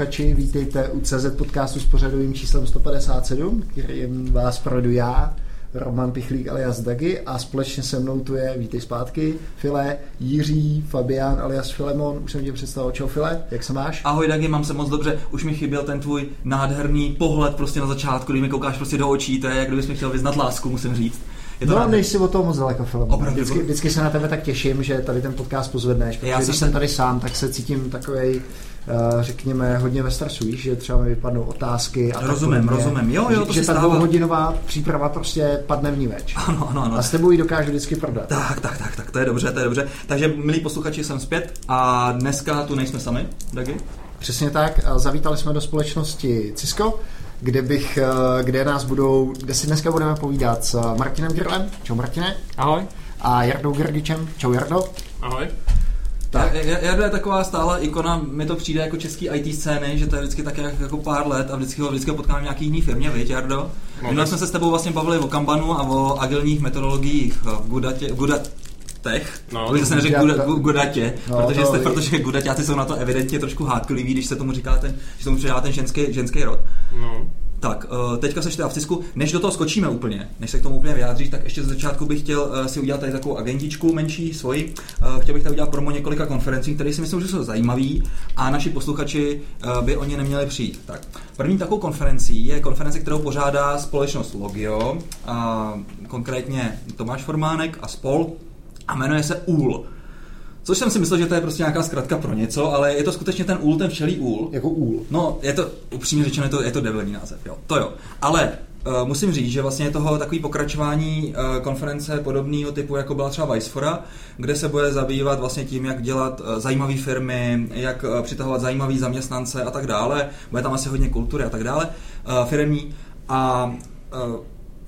posluchači, vítejte u CZ podcastu s pořadovým číslem 157, kterým vás provedu já, Roman Pichlík alias Dagi a společně se mnou tu je, vítej zpátky, File, Jiří, Fabián alias Filemon, už jsem tě představil, čau File, jak se máš? Ahoj Dagi, mám se moc dobře, už mi chyběl ten tvůj nádherný pohled prostě na začátku, kdy mi koukáš prostě do očí, to je jak kdybys mi chtěl vyznat lásku, musím říct. Je to no, než si o tom moc daleko, Filip. Vždycky, vždycky, se na tebe tak těším, že tady ten podcast pozvedneš, protože Já když jsem tady sám, tak se cítím takový řekněme, hodně ve stresu, víš, že třeba mi vypadnou otázky. A rozumím, tak rozumím. Jo, jo, to že, že ta dvouhodinová příprava prostě padne v ní več. Ano, ano, ano. A s tebou ji dokážu vždycky prodat. Tak, tak, tak, tak, to je dobře, to je dobře. Takže, milí posluchači, jsem zpět a dneska tu nejsme sami, Dagi. Přesně tak, zavítali jsme do společnosti Cisco, kde, bych, eh, kde nás budou, kde si dneska budeme povídat s Martinem Grlem. Čau Martine. Ahoj. A Jardou Gerdičem. Čau Jardo. Ahoj. Tak. Jardo je taková stála ikona, mi to přijde jako český IT scény, že to je vždycky tak jako pár let a vždycky ho vždycky potkáme v nějaký jiný firmě, viď Jardo? Minule jsme se s tebou vlastně bavili o Kanbanu a o agilních metodologiích v Gudatě, v Gudat, tech. No, to bych zase neřekl guda, gudatě, no, protože, jste, protože gudaťáci jsou na to evidentně trošku hákliví, když se tomu říká ten, že tomu přidá ten ženský, ženský rod. No. Tak, eh, teďka seš teda v Cisku. Než do toho skočíme úplně, než se k tomu úplně vyjádříš, tak ještě ze začátku bych chtěl eh, si udělat tady takovou agendičku menší svoji. Eh, chtěl bych tady udělat promo několika konferencí, které si myslím, že jsou zajímavé a naši posluchači by o ně neměli přijít. Tak, první takovou konferencí je konference, kterou pořádá společnost Logio, a konkrétně Tomáš Formánek a spol a jmenuje se UL. Což jsem si myslel, že to je prostě nějaká zkratka pro něco, ale je to skutečně ten úl, ten včelí úl. Jako úl. No, je to, upřímně řečeno, je to, je to debilní název, jo. To jo. Ale Uh, musím říct, že vlastně je toho takový pokračování uh, konference podobného typu, jako byla třeba Vicefora, kde se bude zabývat vlastně tím, jak dělat uh, zajímavé firmy, jak uh, přitahovat zajímavý zaměstnance a tak dále. Bude tam asi hodně kultury a tak dále, uh, firmní. A uh,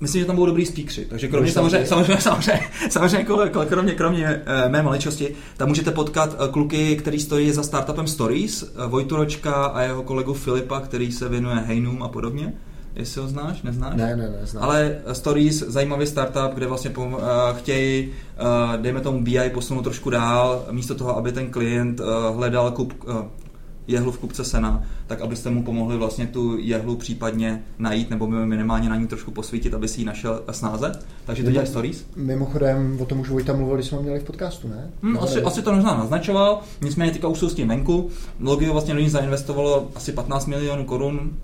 myslím, že tam budou dobrý speakři. Takže kromě samozřejmě, samozřejmě, samozřejmě, samozřejmě kromě, kromě uh, mé maličosti, tam můžete potkat uh, kluky, který stojí za startupem Stories, uh, Vojturočka a jeho kolegu Filipa, který se věnuje Heinum a podobně. Jestli ho znáš, neznáš? Ne, ne, ne, znám. Ale Stories, zajímavý startup, kde vlastně pom- uh, chtějí, uh, dejme tomu BI posunout trošku dál, místo toho, aby ten klient uh, hledal kup, uh, jehlu v kupce sena, tak abyste mu pomohli vlastně tu jehlu případně najít, nebo minimálně na ní trošku posvítit, aby si ji našel snáze. Takže to dělají stories. Mimochodem, o tom už Vojta mluvil, když jsme měli v podcastu, ne? Hmm, no, asi, asi, to možná naznačoval, nicméně teďka už jsou s tím venku. Logio vlastně do ní zainvestovalo asi 15 milionů korun,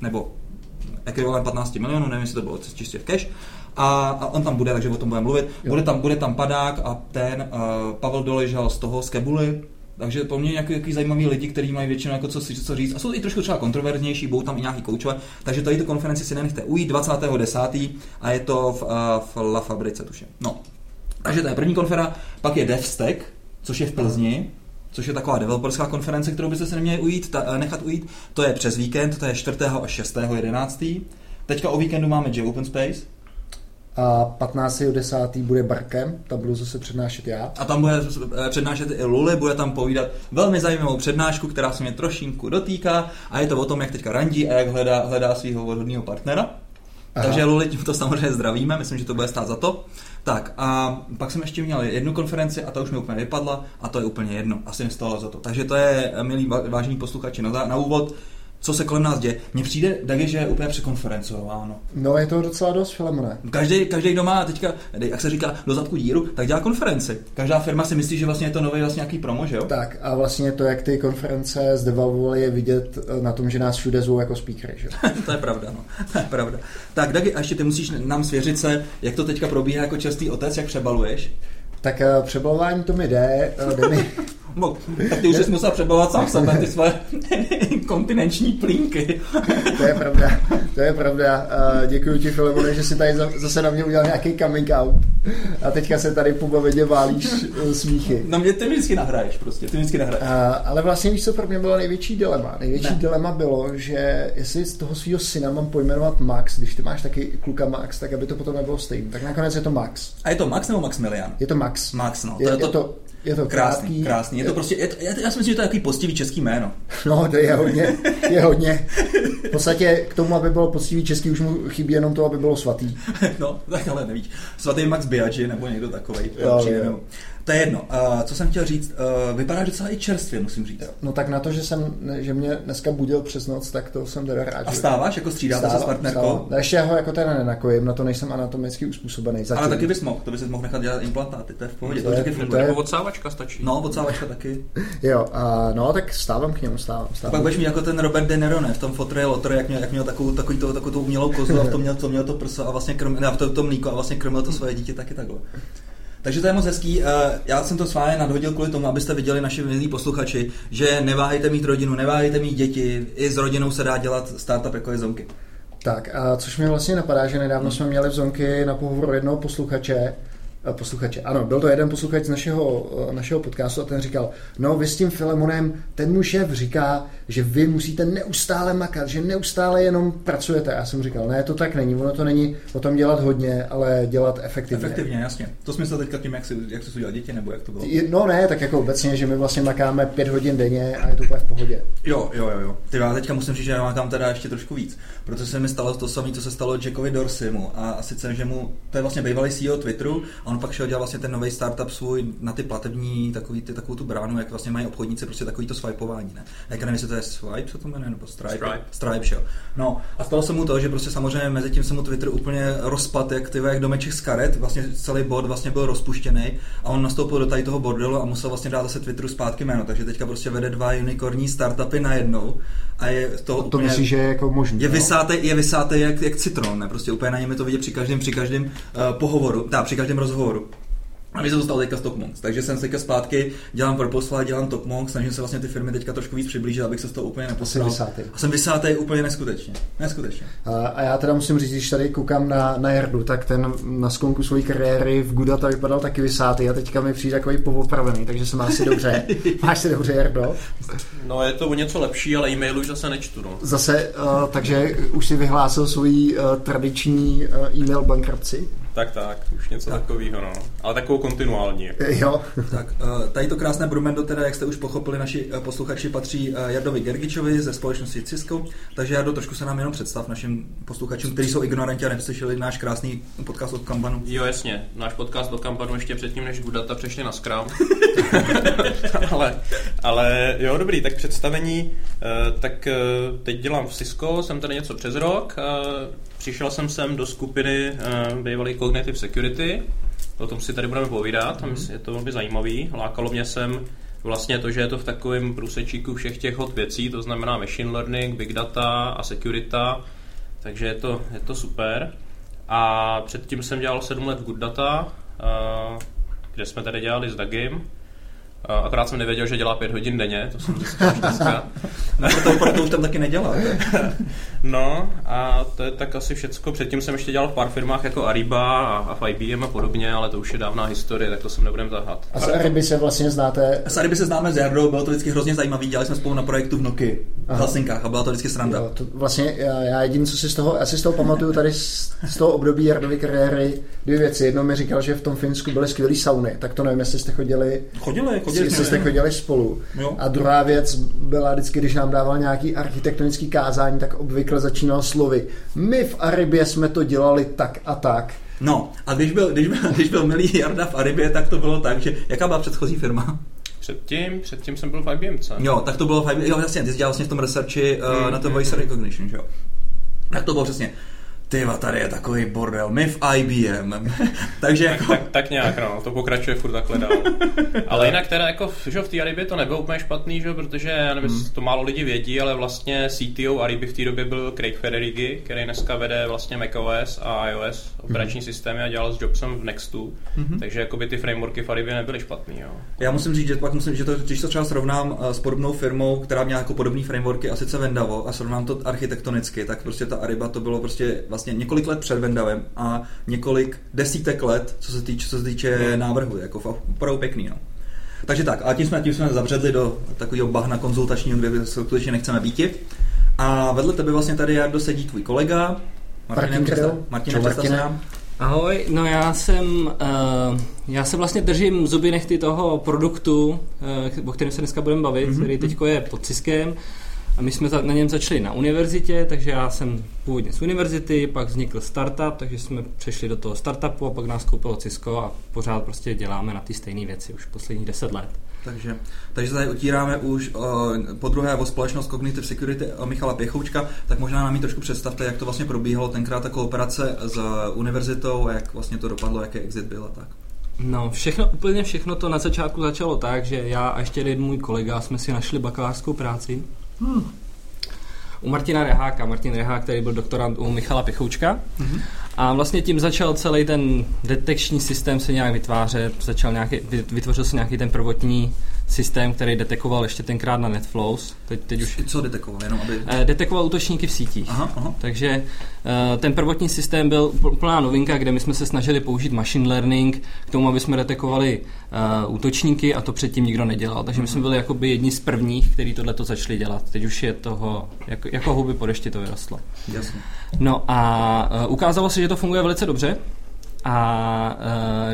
nebo ekvivalent 15 milionů, nevím, jestli to bylo čistě v cash, a, a on tam bude, takže o tom budeme mluvit. Bude tam, bude tam padák a ten uh, Pavel Doležal z toho, z Kebuly, takže po mně nějaký, nějaký zajímavý lidi, kteří mají většinou jako co, co říct a jsou i trošku třeba kontroverznější, budou tam i nějaký koučové. Takže tady tu konferenci si nenechte ujít 20.10. a je to v, v La Fabrice, tuším. No. Takže to je první konfera, pak je DevStack, což je v Plzni, což je taková developerská konference, kterou byste se neměli ujít, ta, nechat ujít. To je přes víkend, to je 4. až 6. 11. Teďka o víkendu máme J Open Space, a 15.10. bude Barkem, tam budu zase přednášet já. A tam bude eh, přednášet i Luli, bude tam povídat velmi zajímavou přednášku, která se mě trošinku dotýká a je to o tom, jak teďka randí a jak hledá, hledá svého vhodného partnera. Aha. Takže Luli tímto samozřejmě zdravíme, myslím, že to bude stát za to. Tak a pak jsem ještě měl jednu konferenci a ta už mi úplně vypadla a to je úplně jedno, asi nestalo za to. Takže to je, milí vážení posluchači, na, na úvod co se kolem nás děje. Mně přijde, Dagi, že je úplně překonferencováno. No, je to docela dost, Filemone. Každý, každý, kdo má teďka, jak se říká, do zadku díru, tak dělá konferenci. Každá firma si myslí, že vlastně je to nový vlastně nějaký promo, že jo? Tak a vlastně to, jak ty konference zdevalvovaly, je vidět eh, na tom, že nás všude zvou jako speakery, že To je pravda, no. To je pravda. Tak, Dagi, a ještě ty musíš nám svěřit se, jak to teďka probíhá jako častý otec, jak přebaluješ. Tak uh, přebalování to mi jde, uh, jde mi, No, tak ty už jsi musel přebavovat sám sebe, ty své kontinenční plínky. to je pravda, to je pravda. Děkuji ti, Filemone, že jsi tady zase na mě udělal nějaký coming out. A teďka se tady pobavedě válíš eh, smíchy. No mě ty vždycky nahraješ prostě, ty vždycky nahraješ. ale vlastně víš, co pro mě bylo největší dilema? Největší ne. dilema bylo, že jestli z toho svého syna mám pojmenovat Max, když ty máš taky kluka Max, tak aby to potom nebylo stejné. Tak nakonec je to Max. A je to Max nebo Maximilian? Je to Max. Max, no. Je, to, je to, je to krásný, krátký. krásný. Je to prostě, je to, já, já si myslím, že to je takový postivý český jméno. No, to je hodně, je hodně. V podstatě k tomu, aby bylo postivý český, už mu chybí jenom to, aby bylo svatý. No, tak ale nevíš. Svatý Max Biaggi nebo někdo takový. Jo, jo. To je jedno. Uh, co jsem chtěl říct, uh, vypadá docela i čerstvě, musím říct. No tak na to, že jsem, že mě dneska budil přes noc, tak to jsem teda rád. A vstáváš, jako střídáte se s partnerkou? No, ještě ho jako teda nenakojím, na to nejsem anatomicky uspůsobený. Zatím. Ale taky bys mohl, to bys mohl nechat dělat implantáty, to je v pohodě, to, to, je, taky to je... Nebo odsávačka stačí. No, odsávačka taky. jo, a, no tak stávám k němu, stávám. stávám. Pak budeš mít jako ten Robert De Niro, ne, v tom fotre Lotore, jak měl, jak měl takovou, takovou, to, takovou tu umělou kozu a v tom měl, to, měl to prso a vlastně krmil, ne, v to, to mlíko a vlastně krmil to svoje dítě taky takhle. Takže to je moc hezký. Eh, já jsem to s vámi nadhodil kvůli tomu, abyste viděli naši milí posluchači, že neváhejte mít rodinu, neváhejte mít děti, i s rodinou se dá dělat startup jako je Zonky. Tak a což mi vlastně napadá, že nedávno jsme měli v Zonky na pohovoru jednoho posluchače, posluchače. Ano, byl to jeden posluchač z našeho, eh, našeho podcastu a ten říkal, no vy s tím Filemonem, ten můj šéf říká, že vy musíte neustále makat, že neustále jenom pracujete. Já jsem říkal, ne, to tak není, ono to není o tom dělat hodně, ale dělat efektivně. Efektivně, jasně. To smysl teďka tím, jak si, jak udělal děti, nebo jak to bylo? No ne, tak jako obecně, že my vlastně makáme pět hodin denně a je to úplně v pohodě. Jo, jo, jo. jo. Ty já teďka musím říct, že já makám teda ještě trošku víc, protože se mi stalo to samé, co se stalo Jackovi Dorsimu a sice, že mu, to je vlastně bývalý CEO Twitteru a on pak šel dělat vlastně ten nový startup svůj na ty platební, takový, ty, takovou tu bránu, jak vlastně mají obchodníci, prostě takový to swipeování, ne? Jak nevím, jestli to je Swipe, co to jmenuje, nebo Stripe? Stripe. Stripe, jo. No a stalo se mu to, že prostě samozřejmě mezi tím se mu Twitter úplně rozpad, jak ty jak domeček z karet, vlastně celý bod vlastně byl rozpuštěný a on nastoupil do tady toho bordelu a musel vlastně dát zase Twitteru zpátky jméno, takže teďka prostě vede dva unikorní startupy najednou a je to, a to úplně, myslíš, že je jako možný, je vysátý, je vysátý jak, jak citron, ne? Prostě úplně na něm je to vidět při každém, při každém uh, pohovoru, tá, při každém rozhovoru. A mi se to stalo teďka s Topmonks, takže jsem se teďka zpátky, dělám Purposeful, dělám Topmonks, snažím se vlastně ty firmy teďka trošku víc přiblížit, abych se z toho úplně neposral. Vysátý. A jsem vysátý úplně neskutečně. Neskutečně. A, a, já teda musím říct, když tady koukám na, na Jardu, tak ten na sklonku své kariéry v Gudata vypadal taky vysátý a teďka mi přijde takový povopravený, takže jsem asi dobře. Máš si dobře, Jardo? No je to o něco lepší, ale e-mailu už zase nečtu. No. Zase, uh, takže už si vyhlásil svůj uh, tradiční uh, e-mail bankruptci? Tak, tak, už něco tak. takového, no. Ale takovou kontinuální. Jako. Jo. tak, uh, tady to krásné Brumendo, teda, jak jste už pochopili, naši uh, posluchači patří uh, Jardovi Gergičovi ze společnosti Cisco. Takže Jardo, trošku se nám jenom představ našim posluchačům, kteří jsou ignoranti a nepřeslyšeli náš krásný podcast od Kampanu. Jo, jasně. Náš podcast od Kampanu ještě předtím, než Gudata přešli na Scrum. ale, ale jo, dobrý, tak představení. Tak teď dělám v Cisco, jsem tady něco přes rok. Přišel jsem sem do skupiny uh, bývalý Cognitive Security, o tom si tady budeme povídat, mm-hmm. je to velmi zajímavý. Lákalo mě sem vlastně to, že je to v takovém průsečíku všech těch hot věcí, to znamená machine learning, big data a security, takže je to, je to super. A předtím jsem dělal 7 let v Good Data, uh, kde jsme tady dělali s Dagim Akorát jsem nevěděl, že dělá pět hodin denně, to jsem zjistil dneska. no, proto, proto už tam taky nedělá. no a to je tak asi všecko. Předtím jsem ještě dělal v pár firmách jako Ariba a, v IBM a podobně, ale to už je dávná historie, tak to jsem nebudem tahat. A s Ariby se vlastně znáte? S Ariby se známe s Jardou, bylo to vždycky hrozně zajímavý, dělali jsme spolu na projektu v Noky v Helsinkách a byla to vždycky sranda. Jo, to vlastně já, já jediný, co si z toho, asi z toho pamatuju tady z, z toho období Jardovy kariéry, dvě věci. Jedno mi říkal, že v tom Finsku byly skvělé sauny, tak to nevím, jestli jste chodili. Chodili, chodili chodili jsme, jste chodili spolu. Jo. A druhá věc byla vždycky, když nám dával nějaký architektonický kázání, tak obvykle začínal slovy. My v Aribě jsme to dělali tak a tak. No, a když byl, když byl, když byl milý Jarda v Aribě, tak to bylo tak, že jaká byla předchozí firma? Předtím, předtím jsem byl v IBMC. Jo, tak to bylo v IBM, jo, jasně, ty jsi dělal vlastně v tom researchi uh, mm, na to mm, voice mm. recognition, že jo. Tak to bylo přesně ty tady je takový bordel, my v IBM. Takže jako... tak, tak, tak, nějak, no, to pokračuje furt takhle dál. Ale jinak teda jako, že v té Aribě to nebylo úplně špatný, že? protože já nevím, hmm. to málo lidi vědí, ale vlastně CTO Ariby v té době byl Craig Federighi, který dneska vede vlastně macOS a iOS operační hmm. systémy a dělal s Jobsem v Nextu, hmm. takže jakoby ty frameworky v Aribě nebyly špatný. Jo. Já musím říct, že pak musím, že to, když to třeba srovnám eh, s podobnou firmou, která měla jako podobné frameworky, a sice Vendavo, a srovnám to architektonicky, tak prostě ta Ariba to bylo prostě vlastně několik let před Vendavem a několik desítek let, co se týče, co se týče no. návrhu, jako opravdu pěkný. No. Takže tak, a tím jsme, tím jsme zabředli do takového bahna konzultačního, kde skutečně nechceme být. A vedle tebe vlastně tady Jardo sedí tvůj kolega, Martin Kryl. Martin Martin Ahoj, no já jsem, uh, já se vlastně držím zuby nechty toho produktu, uh, o kterém se dneska budeme bavit, mm-hmm. který teď je pod Ciskem A my jsme na něm začali na univerzitě, takže já jsem původně z univerzity, pak vznikl startup, takže jsme přešli do toho startupu a pak nás koupilo Cisco a pořád prostě děláme na ty stejné věci už posledních deset let. Takže, takže tady utíráme už o, po druhé o společnost Cognitive Security o Michala Pěchoučka, tak možná nám ji trošku představte, jak to vlastně probíhalo tenkrát ta kooperace s univerzitou, jak vlastně to dopadlo, jaký exit byl a tak. No, všechno, úplně všechno to na začátku začalo tak, že já a ještě jeden můj kolega jsme si našli bakalářskou práci. Hmm. U Martina Reháka. Martin Rehák, který byl doktorant u Michala Pechoučka. Mm-hmm. A vlastně tím začal celý ten detekční systém se nějak vytvářet. Začal nějaký, vytvořil se nějaký ten prvotní systém, který detekoval ještě tenkrát na NetFlows. Teď, teď už... Co detekoval? Jenom aby... Eh, detekoval útočníky v sítích. Aha, aha. Takže eh, ten prvotní systém byl úplná novinka, kde my jsme se snažili použít machine learning k tomu, aby jsme detekovali uh, útočníky a to předtím nikdo nedělal. Takže my jsme byli jakoby jedni z prvních, kteří tohle to začali dělat. Teď už je toho, jako, jako huby po dešti to vyrostlo. Jasně. No a ukázalo se, že to funguje velice dobře. A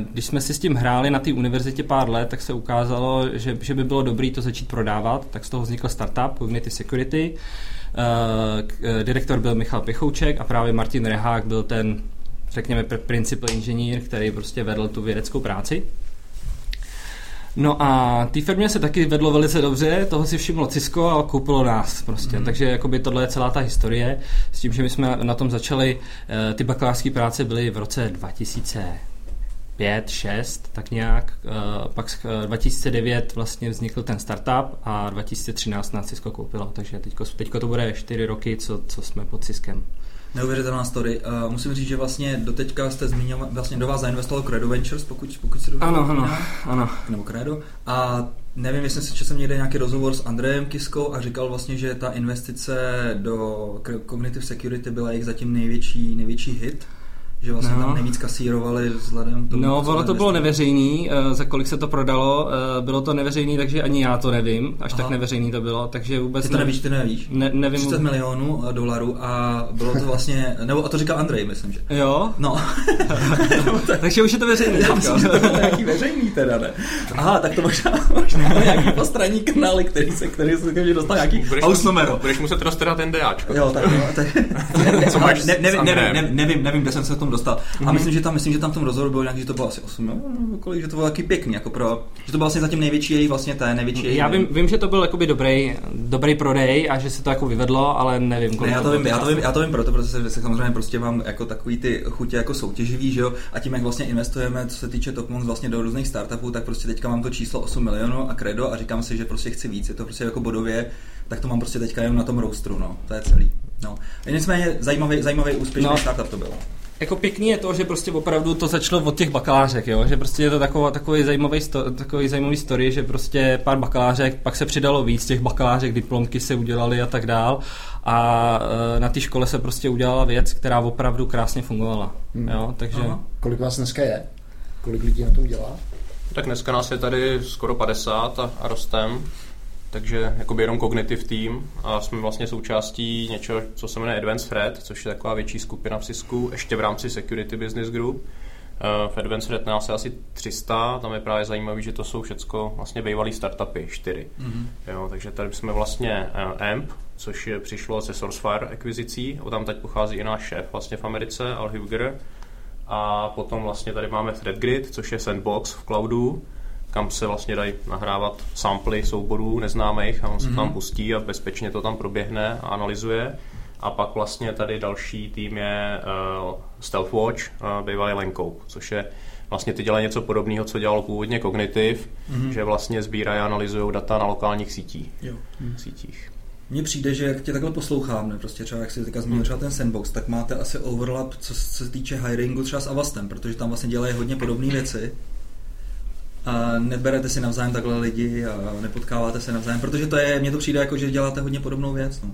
uh, když jsme si s tím hráli na té univerzitě pár let, tak se ukázalo, že, že by bylo dobré to začít prodávat. Tak z toho vznikl startup Cognitive Security. Uh, direktor byl Michal Pichouček a právě Martin Rehák byl ten, řekněme, principal inženýr, který prostě vedl tu vědeckou práci. No a té firmě se taky vedlo velice dobře, toho si všimlo Cisco a koupilo nás prostě. Mm. Takže jakoby tohle je celá ta historie s tím, že my jsme na tom začali, eh, ty bakalářské práce byly v roce 2000 5, 6, tak nějak. Eh, pak 2009 vlastně vznikl ten startup a 2013 nás Cisco koupilo, takže teďko, teďko to bude 4 roky, co, co jsme pod Ciskem. Neuvěřitelná story. Uh, musím říct, že vlastně do teďka jste zmínil, vlastně do vás zainvestoval Credo Ventures, pokud, pokud se Ano, ano, ano. Nebo Credo. A nevím, jestli jsem někde nějaký rozhovor s Andrejem Kiskou a říkal vlastně, že ta investice do Cognitive Security byla jejich zatím největší, největší hit že vlastně no. tam nejvíc kasírovali vzhledem tomu, No, ono to bylo neveřejný, uh, za kolik se to prodalo, uh, bylo to neveřejný, takže ani já to nevím, až Aha. tak neveřejný to bylo, takže vůbec... Ty to nevíš, ty nevíš? Ne, nevím. 30 milionů eh, dolarů a bylo to vlastně, nebo a to říkal Andrej, myslím, že. Jo? No. takže už je to veřejný. Já myslím, že to bylo nějaký veřejný teda, ne? Aha, tak to možná, možná nějaký postranní kanály, který se, který se který dostal nějaký budeš house numero. Budeš muset rozterat ten DAčko. Jo, tak, jo, tak Co máš ne, nevím, nevím, nevím, nevím, kde jsem se v dostal. Mm-hmm. A mhm. myslím, že tam, myslím, že tam v tom rozhovoru bylo nějak, že to bylo asi 8, no, no, kolik, že to bylo taky pěkný, jako pro, že to byl vlastně zatím největší její vlastně té největší Já vím, vím, že to byl jakoby dobrý, dobrý prodej a že se to jako vyvedlo, ale nevím, kolik ne, já to, vím, já to vím, já to vím proto, protože se, samozřejmě prostě mám jako takový ty chutě jako soutěživý, že jo, a tím, jak vlastně investujeme, co se týče Topmons vlastně do různých startupů, tak prostě teďka mám to číslo 8 milionů a credo a říkám si, že prostě chci víc, je to prostě jako bodově, tak to mám prostě teďka jenom na tom roastru, no, to je celý. No. Nicméně zajímavý, zajímavý úspěšný no. startup to bylo jako pěkný je to, že prostě opravdu to začalo od těch bakalářek, jo? že prostě je to taková, takový, zajímavý sto, takový zajímavý story, že prostě pár bakalářek, pak se přidalo víc těch bakalářek, diplomky se udělali a tak dál a e, na té škole se prostě udělala věc, která opravdu krásně fungovala. Hmm. Jo? Takže... Aha. Kolik vás dneska je? Kolik lidí na tom dělá? Tak dneska nás je tady skoro 50 a, a rostem takže jakoby jenom cognitive team a jsme vlastně součástí něčeho, co se jmenuje Advanced Threat, což je taková větší skupina v Cisku, ještě v rámci Security Business Group. Eh, v Advanced Threat nás je asi 300, tam je právě zajímavé, že to jsou všechno vlastně bývalý startupy, 4. Mm-hmm. Jo, takže tady jsme vlastně uh, AMP, což je, přišlo se Sourcefire akvizicí, o tam teď pochází i náš šéf vlastně v Americe, Al Huger. A potom vlastně tady máme ThreatGrid, což je sandbox v cloudu, kam se vlastně dají nahrávat samply souborů neznámých a on se mm-hmm. tam pustí a bezpečně to tam proběhne a analyzuje. A pak vlastně tady další tým je uh, Stealth Watch, uh, bývalý Lenkou, což je vlastně ty dělají něco podobného, co dělal původně Cognitive, mm-hmm. že vlastně sbírají a analyzují data na lokálních sítích. Jo. Mm. sítích. Mně přijde, že jak tě takhle poslouchám, ne, prostě třeba jak si teďka zmínil třeba ten sandbox, tak máte asi overlap, co, co se týče hiringu třeba s Avastem, protože tam vlastně dělají hodně podobné věci a neberete si navzájem takhle lidi a nepotkáváte se navzájem, protože to je, mně to přijde jako, že děláte hodně podobnou věc. No.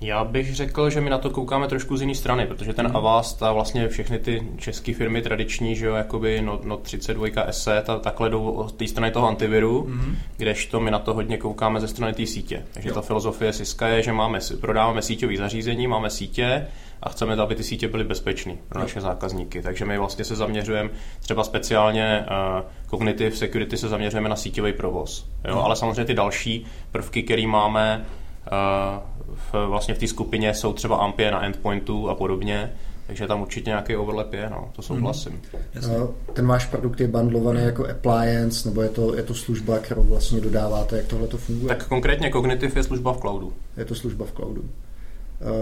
Já bych řekl, že my na to koukáme trošku z jiné strany, protože ten mm. Avast a vlastně všechny ty české firmy tradiční, že jo, jakoby no, no 32 SE, a takhle jdou od té strany toho antiviru, mm. kdežto my na to hodně koukáme ze strany té sítě. Takže jo. ta filozofie Siska je, že máme, prodáváme síťové zařízení, máme sítě, a chceme, aby ty sítě byly bezpečné pro naše zákazníky. Takže my vlastně se zaměřujeme třeba speciálně uh, Cognitive Security se zaměřujeme na síťový provoz. Jo? Ale samozřejmě ty další prvky, které máme, v, vlastně v té skupině jsou třeba ampie na endpointu a podobně, takže tam určitě nějaký overlap je, no, to souhlasím. Mm-hmm. Ten váš produkt je bundlovaný jako appliance, nebo je to, je to služba, kterou vlastně dodáváte, jak tohle to funguje? Tak konkrétně Cognitive je služba v cloudu. Je to služba v cloudu.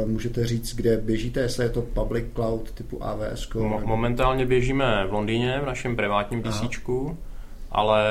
Můžete říct, kde běžíte, jestli je to public cloud typu AWS? Mo- momentálně běžíme v Londýně, v našem privátním DC, ale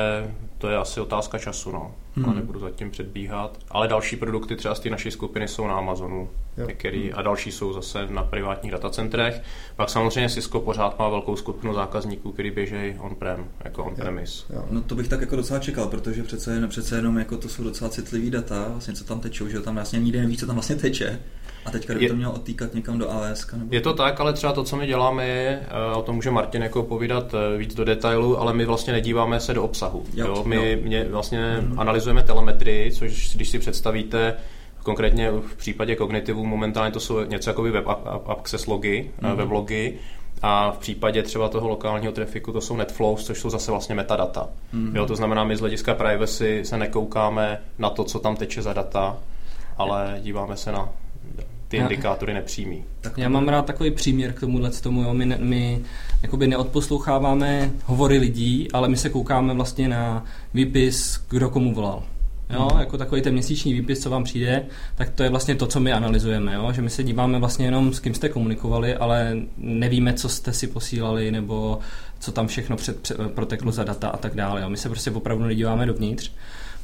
to je asi otázka času, no. Hmm. A nebudu zatím předbíhat. Ale další produkty třeba z té naší skupiny jsou na Amazonu, který, a další jsou zase na privátních datacentrech. Pak samozřejmě Cisco pořád má velkou skupinu zákazníků, který běžejí on-prem, jako on-premise. No to bych tak jako docela čekal, protože přece, přece jenom jako to jsou docela citlivý data, vlastně co tam tečou, že tam vlastně nikdy neví, co tam vlastně teče. A teďka kdyby je, to měl odtýkat někam do AWS? Nebo... Je to tak, ale třeba to, co my děláme, je, o tom může Martin jako povídat eh, víc do detailu, ale my vlastně nedíváme se do obsahu. Jo, jo? My jo. Mě vlastně mm. analyzujeme telemetrii, což když si představíte, konkrétně v případě kognitivu momentálně to jsou něco jako web access logy, mm. weblogy, a v případě třeba toho lokálního trafiku to jsou netflows, což jsou zase vlastně metadata. Mm. Jo, to znamená, my z hlediska privacy se nekoukáme na to, co tam teče za data, ale díváme se na ty indikátory nepřímý. Tak já mám rád takový příměr k tomuhle tomu. Jo. My, ne, my jakoby neodposloucháváme hovory lidí, ale my se koukáme vlastně na výpis, kdo komu volal. Jo, hmm. jako takový ten měsíční výpis, co vám přijde, tak to je vlastně to, co my analyzujeme, jo? že my se díváme vlastně jenom s kým jste komunikovali, ale nevíme, co jste si posílali, nebo co tam všechno před, před, proteklo za data a tak dále. Jo? My se prostě opravdu nedíváme dovnitř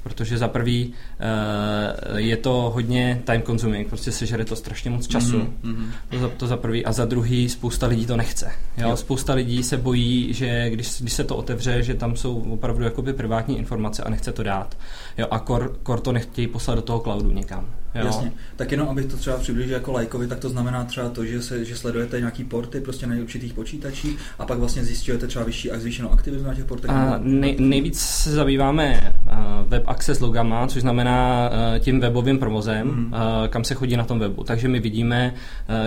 protože za prvý uh, je to hodně time consuming, prostě sežere to strašně moc času, mm-hmm. to, za, to za prvý, a za druhý spousta lidí to nechce. Jo? Jo. Spousta lidí se bojí, že když, když se to otevře, že tam jsou opravdu jakoby privátní informace a nechce to dát. Jo? A kor, kor to nechtějí poslat do toho cloudu někam. Jo. Jasně. Tak jenom, abych to třeba přiblížil jako lajkovi, tak to znamená třeba to, že, se, že sledujete nějaký porty prostě na určitých počítačích a pak vlastně zjistujete třeba vyšší a zvýšenou aktivitu na těch portech. A nej, nejvíc se zabýváme uh, web access logama, což znamená uh, tím webovým provozem, mm. uh, kam se chodí na tom webu. Takže my vidíme,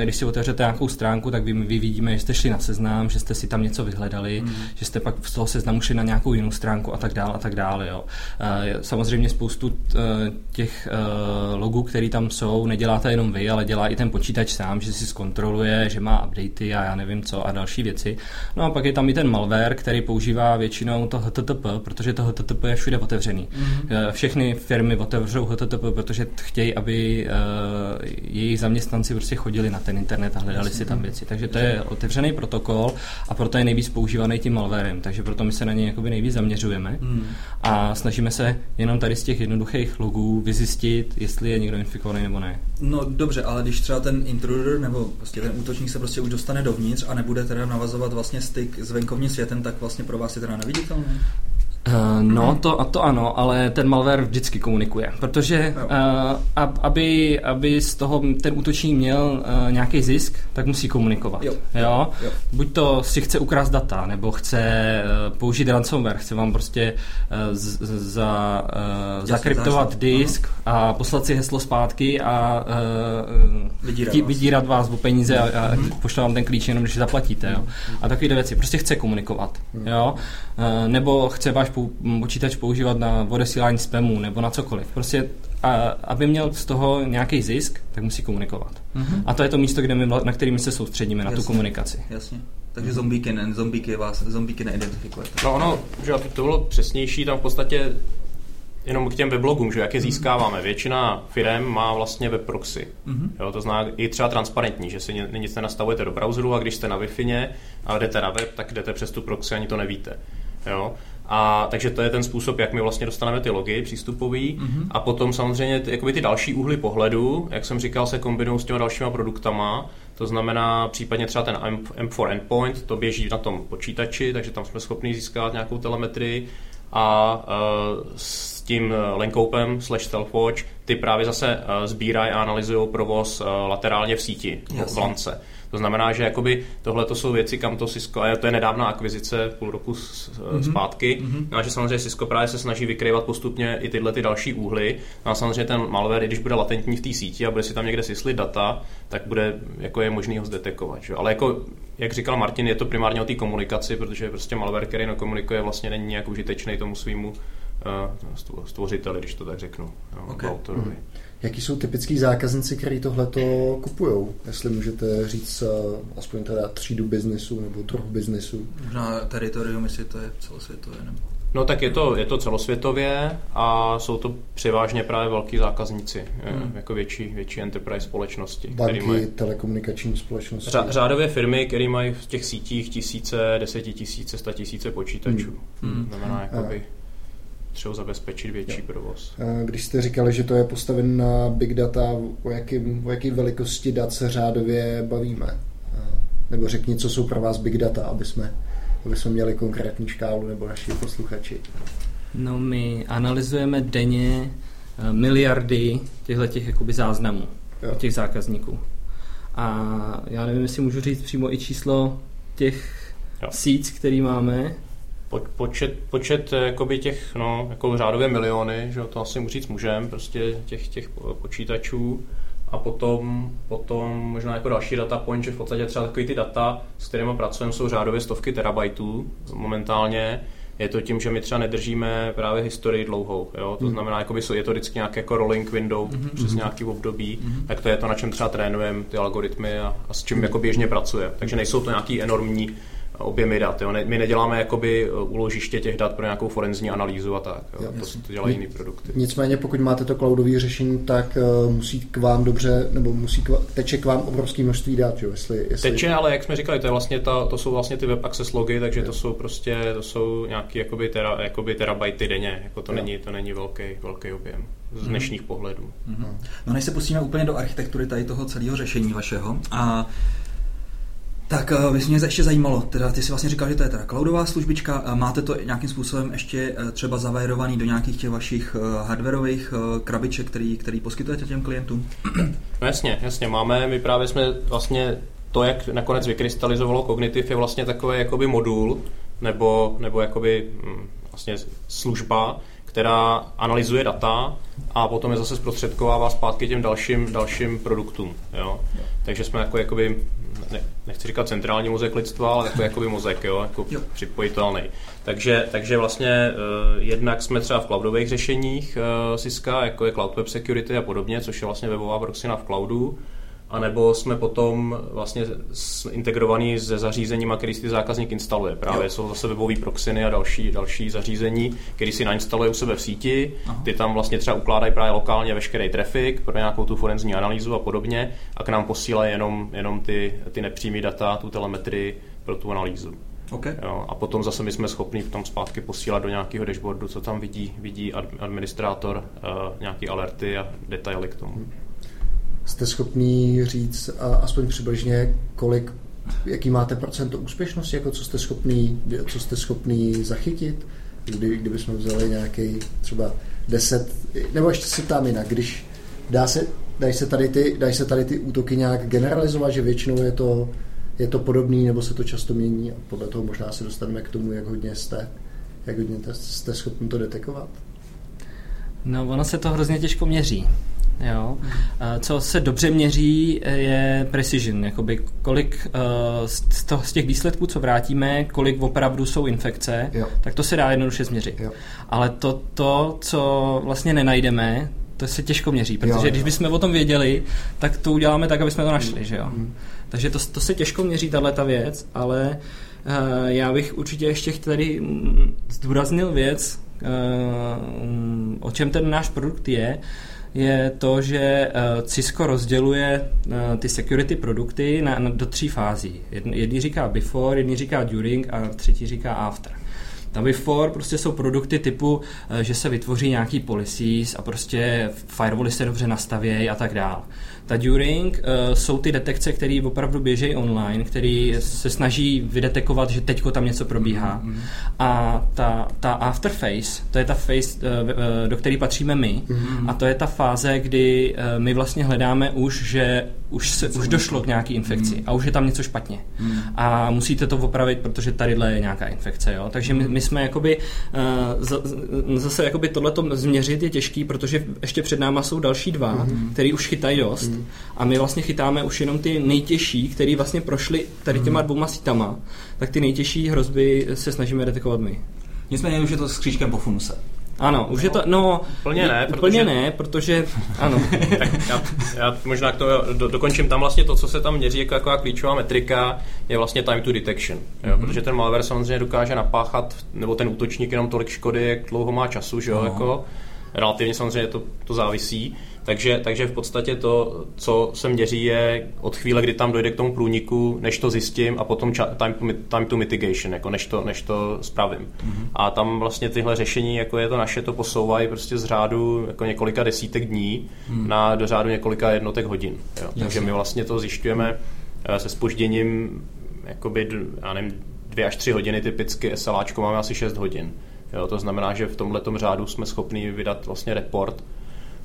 když si otevřete nějakou stránku, tak vy, vy vidíme, že jste šli na seznam, že jste si tam něco vyhledali, mm. že jste pak z toho seznamu šli na nějakou jinou stránku a tak dále a tak dále. Jo. Samozřejmě spoustu těch logů, které tam jsou, neděláte jenom vy, ale dělá i ten počítač sám, že si zkontroluje, že má updaty a já nevím co a další věci. No a pak je tam i ten malware, který používá většinou to HTTP, protože to HTTP je všude otevřený. Mm-hmm. Všechny firmy otevřou HTTP, protože chtějí, aby uh, jejich zaměstnanci prostě chodili na ten internet a hledali si tam věci. Takže to je otevřený protokol a proto je nejvíc používaný tím malwarem. Takže proto my se na něj jakoby nejvíc zaměřujeme mm. a snažíme se jenom tady z těch jednoduchých logů vyzjistit, jestli je někdo infikovaný nebo ne. No dobře, ale když třeba ten intruder nebo prostě ten útočník se prostě už dostane dovnitř a nebude teda navazovat vlastně styk s venkovním světem, tak vlastně pro vás je teda neviditelný? Uh, no, to, a to ano, ale ten malware vždycky komunikuje, protože uh, aby, aby z toho ten útočník měl uh, nějaký zisk, tak musí komunikovat. Jo. Jo? Jo. Buď to si chce ukrást data, nebo chce uh, použít ransomware, chce vám prostě uh, z, za, uh, zakryptovat disk Aha. a poslat si heslo zpátky a uh, vydírat, vás. vydírat vás o peníze a, a mm-hmm. pošle vám ten klíč jenom, když zaplatíte. Jo? A takové věci. Prostě chce komunikovat. Mm. Jo? Uh, nebo chce váš počítač používat na odesílání spamu nebo na cokoliv. Prostě a, aby měl z toho nějaký zisk, tak musí komunikovat. Mm-hmm. A to je to místo, kde my, na kterým se soustředíme, jasně, na tu komunikaci. Jasně. Takže mm-hmm. zombíky, ne, zombíky vás, zombíky neidentifikujete. No ono, že aby to bylo přesnější, tam v podstatě jenom k těm weblogům, že jak je mhm. získáváme. Většina firm má vlastně web proxy. Mm-hmm. Jo, to znamená i třeba transparentní, že si nic nenastavujete do browseru a když jste na Wi-Fi a jdete na web, tak jdete přes tu proxy, ani to nevíte. Jo? A takže to je ten způsob, jak my vlastně dostaneme ty logy přístupový. Mm-hmm. A potom samozřejmě ty, jakoby ty další úhly pohledu, jak jsem říkal, se kombinují s těma dalšíma produktama. To znamená případně třeba ten M4 endpoint, to běží na tom počítači, takže tam jsme schopni získat nějakou telemetrii. A uh, s tím Lenkoupem slash Stealthwatch, ty právě zase uh, sbírají a analyzují provoz uh, laterálně v síti, Jasně. v lance. To znamená, že jakoby tohle to jsou věci, kam to Cisco, a to je nedávná akvizice půl roku mm-hmm. zpátky, mm-hmm. a že samozřejmě Cisco právě se snaží vykrývat postupně i tyhle ty další úhly. No a samozřejmě ten malware, i když bude latentní v té síti a bude si tam někde syslit data, tak bude, jako je možný ho zdetekovat. Že? Ale jako, jak říkal Martin, je to primárně o té komunikaci, protože prostě malware, který nekomunikuje, vlastně není nějak užitečný tomu svýmu uh, stvořiteli, když to tak řeknu, no, okay. autorovi. Mm-hmm. Jaký jsou typický zákazníci, kteří tohleto kupují? Jestli můžete říct uh, aspoň teda třídu biznesu nebo druh biznesu. Možná teritorium, jestli to je celosvětové. Nebo... No tak je to, je to celosvětově a jsou to převážně právě velký zákazníci, hmm. jako větší, větší enterprise společnosti. Banky, mají, telekomunikační společnosti. Řa, řádově firmy, které mají v těch sítích tisíce, desetitisíce, sta tisíce počítačů. Hmm. Hmm. Znamená jakoby třeba zabezpečit větší provoz. Když jste říkali, že to je postaven na big data, o jaký, o jaký velikosti dat se řádově bavíme? Nebo řekni, co jsou pro vás big data, aby jsme aby jsme měli konkrétní škálu nebo naši posluchači? No my analyzujeme denně eh, miliardy těchto těch jakoby záznamů jo. těch zákazníků. A já nevím, jestli můžu říct přímo i číslo těch jo. síc, který máme. Po, počet, počet eh, jakoby těch, no, jako řádově miliony, že to asi říct můžem, prostě těch, těch počítačů a potom, potom možná jako další data point, že v podstatě třeba takový ty data, s kterými pracujeme, jsou řádově stovky terabajtů momentálně. Je to tím, že my třeba nedržíme právě historii dlouhou. Jo? To hmm. znamená, jakoby je to vždycky nějaký jako rolling window mm-hmm. přes nějaký období, mm-hmm. tak to je to, na čem třeba trénujeme ty algoritmy a, a s čím jako běžně pracujeme. Takže nejsou to nějaký enormní objemy dat. Jo. Ne, my neděláme jakoby úložiště těch dat pro nějakou forenzní analýzu a tak. Jo. Jo, to, to dělají jiný produkty. Nicméně, pokud máte to cloudové řešení, tak uh, musí k vám dobře, nebo musí k, teče k vám obrovské množství dat. Jo. Jestli, jestli... Teče, ale jak jsme říkali, to, je vlastně ta, to jsou vlastně ty web access logy, takže jo. to jsou prostě to jsou nějaký jakoby, tera, jakoby terabajty denně. Jako to, není, to není velký, velký objem z mhm. dnešních mm-hmm. pohledů. Mm-hmm. No než se pustíme úplně do architektury tady toho celého řešení vašeho a tak uh, mě ještě zajímalo, teda ty si vlastně říkal, že to je teda cloudová službička, máte to nějakým způsobem ještě uh, třeba zavajrovaný do nějakých těch vašich hardwareových krabiček, který, který poskytujete těm klientům? No jasně, jasně, máme, my právě jsme vlastně to, jak nakonec vykrystalizovalo Cognitive, je vlastně takový jakoby modul, nebo, nebo jakoby hm, vlastně služba, která analyzuje data a potom je zase zprostředkovává zpátky těm dalším, dalším produktům. Jo? Takže jsme jako jakoby ne, nechci říkat centrální mozek lidstva, ale takový jakoby mozek, jo, jako jo. připojitelný. Takže, takže vlastně uh, jednak jsme třeba v cloudových řešeních uh, Siska, jako je Cloud Web Security a podobně, což je vlastně webová proxina v cloudu, a nebo jsme potom vlastně integrovaní se zařízením, který si ty zákazník instaluje. Právě jo. jsou zase webové proxiny a další, další zařízení, který si nainstaluje u sebe v síti. Aha. Ty tam vlastně třeba ukládají právě lokálně veškerý trafik pro nějakou tu forenzní analýzu a podobně a k nám posílají jenom, jenom ty, ty nepřímé data, tu telemetrii pro tu analýzu. Okay. Jo, a potom zase my jsme schopni tam zpátky posílat do nějakého dashboardu, co tam vidí, vidí administrátor, uh, nějaký alerty a detaily k tomu. Hmm jste schopný říct a aspoň přibližně, kolik, jaký máte procento úspěšnosti, jako co jste schopný, co jste schopný zachytit, kdy, kdybychom vzali nějaký třeba 10, nebo ještě se tam jinak, když dá se, dají se tady ty, dají se tady ty útoky nějak generalizovat, že většinou je to, je to podobný, nebo se to často mění a podle toho možná se dostaneme k tomu, jak hodně jste, jak hodně jste schopni to detekovat. No, ono se to hrozně těžko měří. Jo. Co se dobře měří, je precision, jakoby kolik uh, z, toho, z těch výsledků, co vrátíme, kolik opravdu jsou infekce, jo. tak to se dá jednoduše změřit. Jo. Ale to, to, co vlastně nenajdeme, to se těžko měří, protože jo, jo. když bychom o tom věděli, tak to uděláme tak, aby jsme to našli, že jo. Mm. Takže to, to se těžko měří, tahle ta věc, ale uh, já bych určitě ještě tady mm, zdůraznil věc, uh, o čem ten náš produkt je, uh, je to, že eh, Cisco rozděluje eh, ty security produkty na, na, do tří fází. Jedný říká before, jedný říká during a třetí říká after. Ta before prostě jsou produkty typu, eh, že se vytvoří nějaký policies a prostě firewally se dobře nastavějí a tak dále. Ta During uh, jsou ty detekce, které opravdu běžejí online, které se snaží vydetekovat, že teďko tam něco probíhá. Mm-hmm. A ta, ta afterface, to je ta phase, uh, uh, do které patříme my, mm-hmm. a to je ta fáze, kdy uh, my vlastně hledáme už, že už, se, už došlo k nějaké infekci mm-hmm. a už je tam něco špatně. Mm-hmm. A musíte to opravit, protože tadyhle je nějaká infekce. Jo? Takže my, my jsme jakoby, uh, zase jakoby tohleto změřit je těžký, protože ještě před náma jsou další dva, mm-hmm. který už chytají dost. Mm-hmm. A my vlastně chytáme už jenom ty nejtěžší, které vlastně prošly tady těma hmm. dvouma sítama, tak ty nejtěžší hrozby se snažíme detekovat my. Nicméně už je to s křížkem po funuse. Ano, už je to, no... Úplně ne, Úplně ne, protože, ano. tak já, já možná k tomu do, dokončím tam vlastně to, co se tam měří jako taková klíčová metrika, je vlastně time to detection. Jo? Mm-hmm. Protože ten malware samozřejmě dokáže napáchat, nebo ten útočník jenom tolik škody, jak dlouho má času, že jo, no. jako relativně samozřejmě to, to závisí. Takže, takže v podstatě to, co se měří, je od chvíle, kdy tam dojde k tomu průniku, než to zjistím a potom time to, time to mitigation, jako než to, než to spravím. Mm-hmm. A tam vlastně tyhle řešení, jako je to naše, to posouvají prostě z řádu jako několika desítek dní mm. na do řádu několika jednotek hodin. Jo. Takže my vlastně to zjišťujeme mm. se spožděním jakoby, já nevím, dvě až tři hodiny typicky, SLAčko máme asi 6 hodin. Jo, to znamená, že v tomhle řádu jsme schopni vydat vlastně report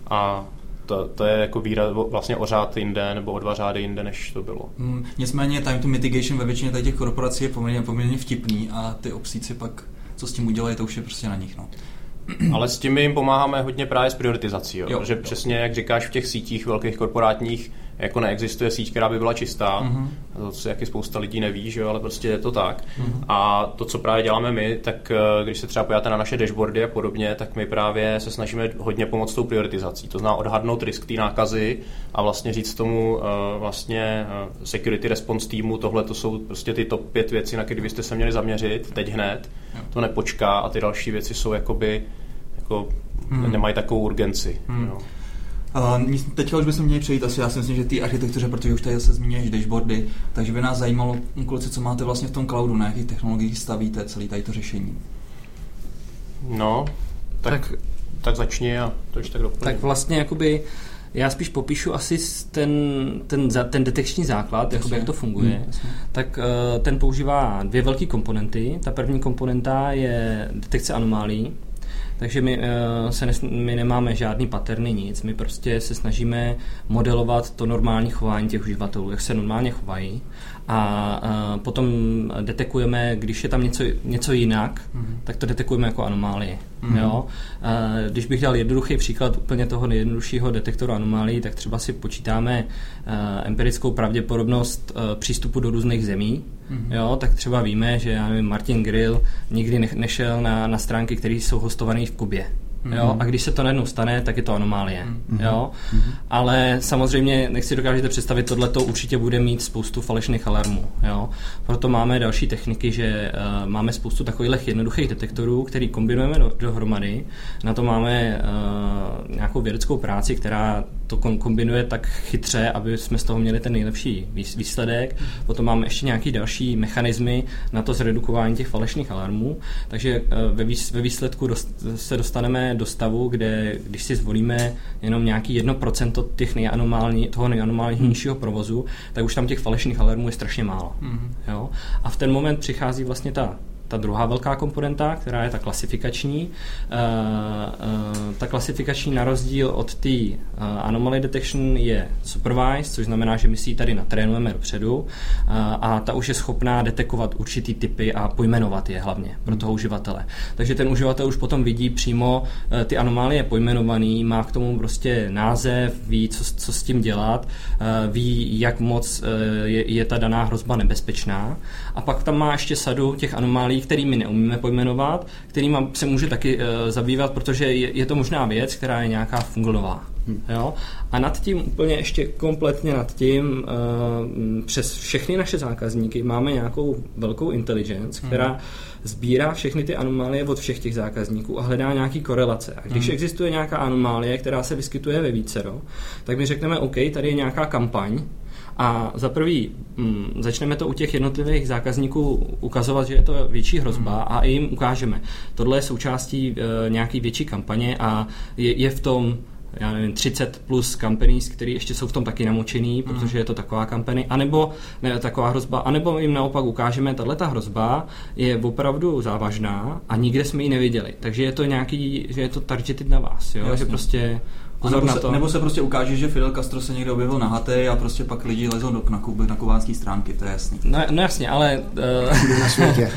a to, to je jako výraz, vlastně o řád jinde nebo o dva řády jinde, než to bylo. Hmm, nicméně time to mitigation ve většině těch korporací je poměrně, poměrně vtipný a ty obsíci pak, co s tím udělají, to už je prostě na nich. No. Ale s tím my jim pomáháme hodně právě s prioritizací, jo? jo že jo. přesně jak říkáš v těch sítích velkých korporátních jako neexistuje síť, která by byla čistá, mm-hmm. to si jaký spousta lidí neví, že jo, ale prostě je to tak. Mm-hmm. A to, co právě děláme my, tak eh, když se třeba pojáte na naše dashboardy a podobně, tak my právě se snažíme hodně pomoct tou prioritizací. To znamená odhadnout risk té nákazy a vlastně říct tomu uh, vlastně uh, security response týmu, tohle to jsou prostě ty top pět věcí, na které byste se měli zaměřit teď hned. To nepočká a ty další věci jsou jakoby jako hmm. nemají takovou urgenci. Hmm. Jo. Uh, teďka už bychom měli přejít asi, já si myslím, že ty architektuře, protože už tady se zmíníš dashboardy, takže by nás zajímalo, kluci, co máte vlastně v tom cloudu, na jakých technologiích stavíte celý tady to řešení. No, tak, tak, tak začni a to už tak doplním. Tak vlastně jakoby já spíš popíšu asi ten, ten, ten detekční základ, jakoby, jak to funguje. Hmm, tak uh, ten používá dvě velké komponenty. Ta první komponenta je detekce anomálí, takže my, uh, se nes, my nemáme žádný paterny, nic. My prostě se snažíme modelovat to normální chování těch uživatelů, jak se normálně chovají. A uh, potom detekujeme, když je tam něco, něco jinak, mm-hmm. tak to detekujeme jako anomálie. Mm-hmm. Jo? Uh, když bych dal jednoduchý příklad úplně toho nejjednoduššího detektoru anomálií, tak třeba si počítáme uh, empirickou pravděpodobnost uh, přístupu do různých zemí. Mm-hmm. Jo, tak třeba víme, že já nevím, Martin Grill nikdy nešel na, na stránky, které jsou hostované v Kubě. Mm-hmm. Jo? A když se to najednou stane, tak je to anomálie. Mm-hmm. Jo? Mm-hmm. Ale samozřejmě, nechci dokážete představit, tohle to určitě bude mít spoustu falešných alarmů. Jo? Proto máme další techniky, že uh, máme spoustu takových jednoduchých detektorů, který kombinujeme do, dohromady. Na to máme uh, nějakou vědeckou práci, která to kombinuje tak chytře, aby jsme z toho měli ten nejlepší výsledek. Potom máme ještě nějaký další mechanismy na to zredukování těch falešných alarmů. Takže uh, ve výsledku se dostaneme do stavu, kde když si zvolíme jenom nějaký jedno procento těch nejanomální, toho nejanomálnějšího provozu, tak už tam těch falešných alarmů je strašně málo. Mm-hmm. Jo? A v ten moment přichází vlastně ta ta druhá velká komponenta, která je ta klasifikační. Eh, eh, ta klasifikační na rozdíl od té eh, anomaly detection je supervised, což znamená, že my si ji tady natrénujeme dopředu a ta už je schopná detekovat určitý typy a pojmenovat je hlavně pro toho uživatele. Takže ten uživatel už potom vidí přímo ty anomálie pojmenovaný, má k tomu prostě název, ví, co, co s tím dělat, ví, jak moc je, je ta daná hrozba nebezpečná a pak tam má ještě sadu těch anomálí, který my neumíme pojmenovat, kterým se může taky uh, zabývat, protože je, je to možná věc, která je nějaká fungová. Hmm. Jo? A nad tím, úplně ještě kompletně nad tím, uh, přes všechny naše zákazníky máme nějakou velkou intelligence, která hmm. sbírá všechny ty anomálie od všech těch zákazníků a hledá nějaký korelace. A když hmm. existuje nějaká anomálie, která se vyskytuje ve vícero, tak my řekneme, OK, tady je nějaká kampaň, a za prvý hm, začneme to u těch jednotlivých zákazníků ukazovat, že je to větší hrozba mm. a jim ukážeme. Tohle je součástí e, nějaký větší kampaně a je, je v tom já nevím, 30 plus companies, které ještě jsou v tom taky namočený, mm. protože je to taková kampaně, anebo ne, taková hrozba, anebo jim naopak ukážeme, tahle ta hrozba je opravdu závažná a nikde jsme ji neviděli. Takže je to nějaký, že je to targeted na vás, jo? že prostě Pozor nebo, se, nebo se prostě ukáže, že Fidel Castro se někde objevil na haty a prostě pak lidi lezou do, na, kub, na kubánské stránky, to je jasný. No, no jasně, ale... Uh... na světě.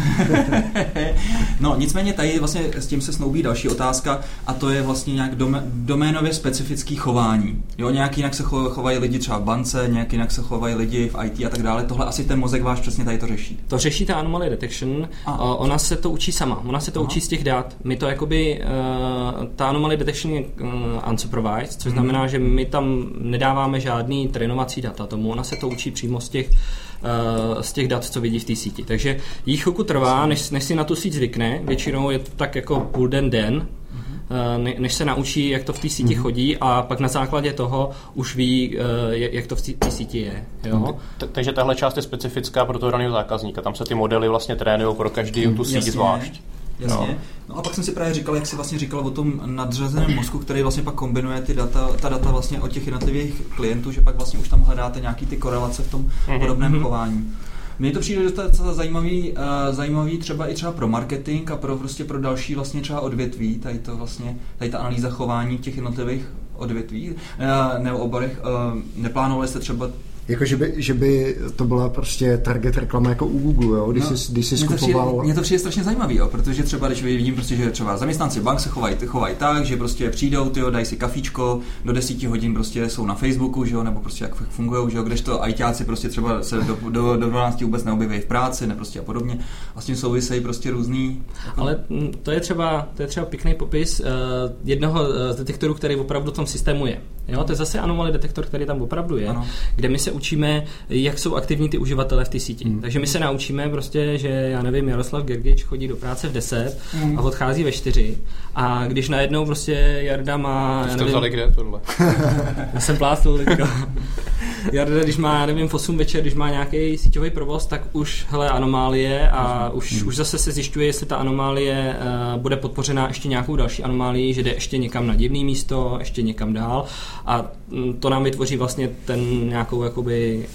no nicméně tady vlastně s tím se snoubí další otázka a to je vlastně nějak domé, doménově specifický chování. Jo, nějak jinak se chovají lidi třeba v bance, nějak jinak se chovají lidi v IT a tak dále. Tohle asi ten mozek váš přesně tady to řeší. To řeší ta anomaly detection. A. Ona se to učí sama. Ona se to Aha. učí z těch dat. My to jakoby, uh, ta anomaly detection je uh, unsupervised, což hmm. znamená, že my tam nedáváme žádný trénovací data tomu. Ona se to učí přímo z těch uh, z těch dat, co vidí v té síti. Takže jí chvilku trvá, než, než si na tu síť zvykne. Většinou je to tak jako půl den, den, Eh, než se naučí, jak to v té síti mm-hmm. chodí a pak na základě toho už ví, eh, jak to v té síti je. Jo? Takže tahle část je specifická pro toho daného zákazníka. Tam se ty modely vlastně trénují pro každý tu síť zvlášť. Jasně. No. no a pak jsem si právě říkal, jak jsi vlastně říkal o tom nadřazeném mozku, který vlastně pak kombinuje ty data, ta data vlastně od těch jednotlivých klientů, že pak vlastně už tam hledáte nějaký ty korelace v tom mm-hmm. podobném mm-hmm. chování. Mně to přijde docela zajímavý, uh, zajímavý třeba i třeba pro marketing a pro prostě pro další vlastně třeba odvětví, tady to vlastně, tady ta analýza chování těch jednotlivých odvětví uh, nebo oborech. Uh, neplánovali jste třeba jako, že by, že by to byla prostě target reklama jako u Google, jo? Když, no, jsi, když jsi skupoval... Mně to přijde strašně zajímavý, jo? protože třeba když vidím, prostě, že třeba zaměstnanci bank se chovají, chovají tak, že prostě přijdou, tyjo, dají si kafíčko, do desíti hodin prostě jsou na Facebooku, že jo? nebo prostě jak fungují, že jo? kdežto ajťáci prostě třeba se do, do, do 12 vůbec neobjeví v práci, ne prostě a podobně. A s tím souvisejí prostě různý... Jako... Ale to je třeba, to je třeba pěkný popis uh, jednoho z detektorů, který opravdu v tom systému je. Jo? To je zase anomaly detektor, který tam opravdu je, ano. kde my se učíme, jak jsou aktivní ty uživatelé v té síti. Hmm. Takže my se naučíme prostě, že já nevím, Jaroslav Gergič chodí do práce v 10 hmm. a odchází ve 4 a když najednou prostě Jarda má... Jste vzali kde tohle? já jsem plásnul Jarda, když má, nevím, v 8 večer, když má nějaký síťový provoz, tak už hele anomálie a hmm. už, hmm. už zase se zjišťuje, jestli ta anomálie uh, bude podpořená ještě nějakou další anomálii, že jde ještě někam na divný místo, ještě někam dál a mm, to nám vytvoří vlastně ten nějakou jakoby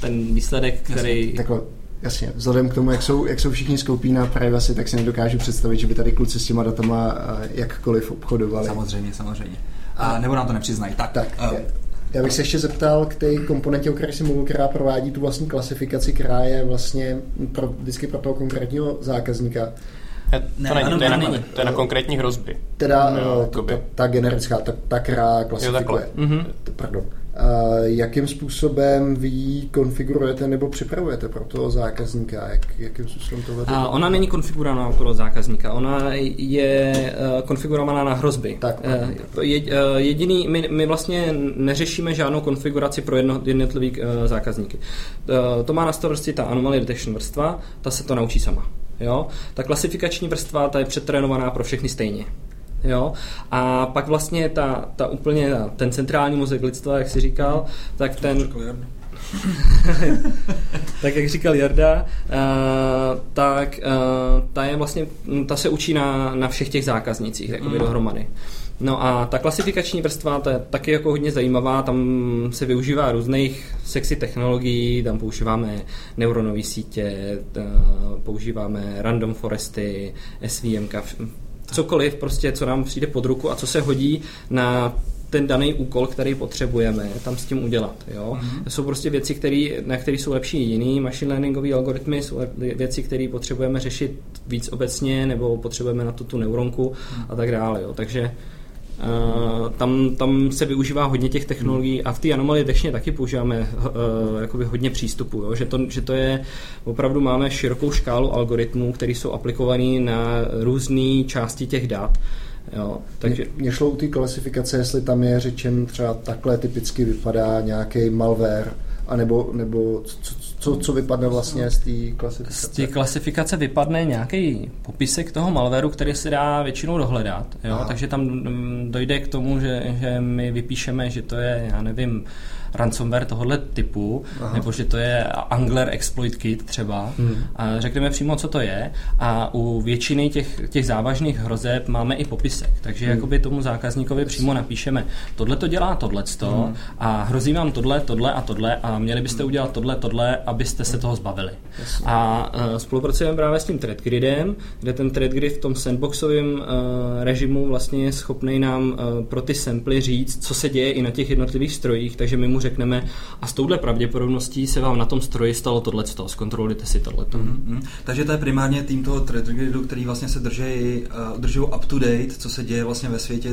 ten výsledek, který... Jasně, takhle, jasně, vzhledem k tomu, jak jsou, jak jsou všichni skoupí na privacy, tak si nedokážu představit, že by tady kluci s těma datama eh, jakkoliv obchodovali. Samozřejmě, samozřejmě. A, nebo nám to nepřiznají. Tak, tak uh, já bych se ještě zeptal k té komponentě, o které si mluvil, která provádí tu vlastní klasifikaci, která je vlastně pro, vždycky pro toho konkrétního zákazníka. Ne, to, není, to, je na, to je na konkrétní hrozby. Teda no, ta, ta, ta generická, ta, ta která klasifikuje. Jo, mm-hmm. Pardon. Jakým způsobem vy ji konfigurujete nebo připravujete pro toho zákazníka? Jak, jakým způsobem to vedete? ona není konfigurovaná pro zákazníka, ona je uh, konfigurovaná na hrozby. Tak, uh, je, uh, jediný, my, my vlastně neřešíme žádnou konfiguraci pro jedno, jednotlivý zákazníky. To má na starosti ta anomaly detection vrstva, ta se to naučí sama. Jo? Ta klasifikační vrstva ta je přetrénovaná pro všechny stejně. Jo? A pak vlastně ta, ta úplně, ten centrální mozek lidstva, jak si říkal, tak ten... tak jak říkal Jarda, uh, tak uh, ta je vlastně, ta se učí na, na všech těch zákaznicích, jakoby mm. dohromady. No a ta klasifikační vrstva, ta je taky jako hodně zajímavá, tam se využívá různých sexy technologií, tam používáme neuronové sítě, používáme random foresty, SVM, cokoliv prostě, co nám přijde pod ruku a co se hodí na ten daný úkol, který potřebujeme tam s tím udělat. Jo? Mm-hmm. Jsou prostě věci, který, na které jsou lepší jiný. Machine learningové algoritmy jsou věci, které potřebujeme řešit víc obecně, nebo potřebujeme na to tu neuronku mm. a tak dále. Jo? Takže tam, tam se využívá hodně těch technologií a v té anomalii techně taky používáme uh, jakoby hodně přístupů, jo? Že, to, že to je, opravdu máme širokou škálu algoritmů, které jsou aplikované na různé části těch dat. Jo, takže... Mě šlo u té klasifikace, jestli tam je řečen třeba takhle typicky vypadá nějaký malware, anebo, nebo co, co, co vypadne vlastně z té klasifikace? Z té klasifikace vypadne nějaký popisek toho malwareu, který se dá většinou dohledat. Jo? Takže tam mm, dojde k tomu, že, že my vypíšeme, že to je, já nevím, ransomware tohohle typu, Aha. nebo že to je Angler Exploit Kit třeba. Hmm. A řekneme přímo, co to je. A u většiny těch, těch závažných hrozeb máme i popisek. Takže hmm. jakoby tomu zákazníkovi přímo napíšeme, tohle to dělá tohleto hmm. a hrozí vám tohle, tohle a tohle a měli byste udělat tohle, tohle, abyste se toho zbavili. Jasně. A uh, spolupracujeme právě s tím ThreadGridem, kde ten ThreadGrid v tom sandboxovém uh, režimu vlastně je schopný nám uh, pro ty samply říct, co se děje i na těch jednotlivých strojích, takže my mu řekneme a s touhle pravděpodobností se vám na tom stroji stalo tohle, zkontrolujte si tohle. Mm-hmm. Takže to je primárně tým toho ThreadGridu, který vlastně se drží, uh, drží up to date, co se děje vlastně ve světě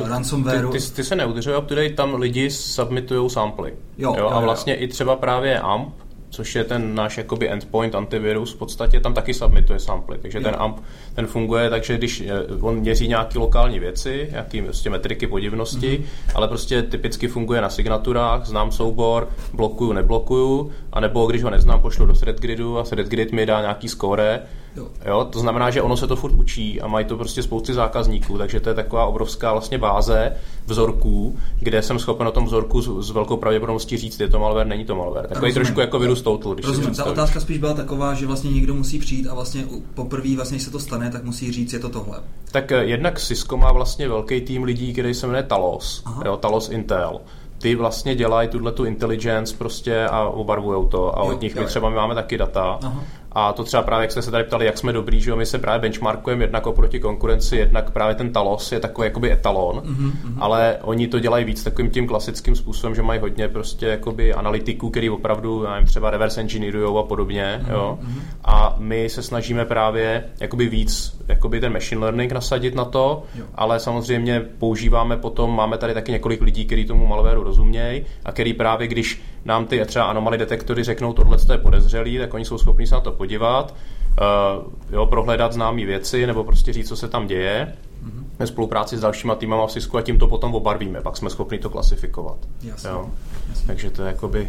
uh, ransomwareu. Ty, ty, ty se neudržují up to date, tam lidi submitují samply. Jo, jo, a vlastně jo. i třeba právě AMP, což je ten náš jakoby endpoint antivirus, v podstatě tam taky submituje samply, takže ten AMP ten funguje tak, že když eh, on měří nějaké lokální věci, nějaké prostě metriky podivnosti, mm-hmm. ale prostě typicky funguje na signaturách, znám soubor, blokuju, neblokuju, anebo když ho neznám, pošlu do ThreadGridu a ThreadGrid mi dá nějaký score, Jo. jo. To znamená, že ono se to furt učí a mají to prostě spousty zákazníků, takže to je taková obrovská vlastně báze vzorků, kde jsem schopen o tom vzorku s, s velkou pravděpodobností říct, je to malware, není to malware. Takový Rozumím. trošku jako virus total. Když Rozumím. Ta otázka spíš byla taková, že vlastně někdo musí přijít a vlastně poprvé, vlastně, když se to stane, tak musí říct, je to tohle. Tak eh, jednak Cisco má vlastně velký tým lidí, který se jmenuje Talos, jo, Talos Intel ty vlastně dělají tuhle tu intelligence prostě a obarvujou to a jo, od nich jo, my třeba my máme taky data Aha. A to třeba právě, jak jste se tady ptali, jak jsme dobrý, že my se právě benchmarkujeme jednak oproti konkurenci, jednak právě ten Talos je takový jakoby etalon, mm-hmm. ale oni to dělají víc takovým tím klasickým způsobem, že mají hodně prostě jakoby analytiků, který opravdu, já nevím, třeba reverse engineerujou a podobně, mm-hmm. jo. Mhm. A my se snažíme právě jakoby víc jakoby ten machine learning nasadit na to, jo. ale samozřejmě používáme potom, máme tady taky několik lidí, kteří tomu malwareu rozumějí a který právě, když nám ty třeba anomaly detektory řeknou, tohle je podezřelý, tak oni jsou schopni se na to podívat, uh, jo, prohledat známé věci nebo prostě říct, co se tam děje mm-hmm. ve spolupráci s dalšíma týmama v Cisco a tím to potom obarvíme, pak jsme schopni to klasifikovat. Jasně. Jo. Jasně. Takže to je jakoby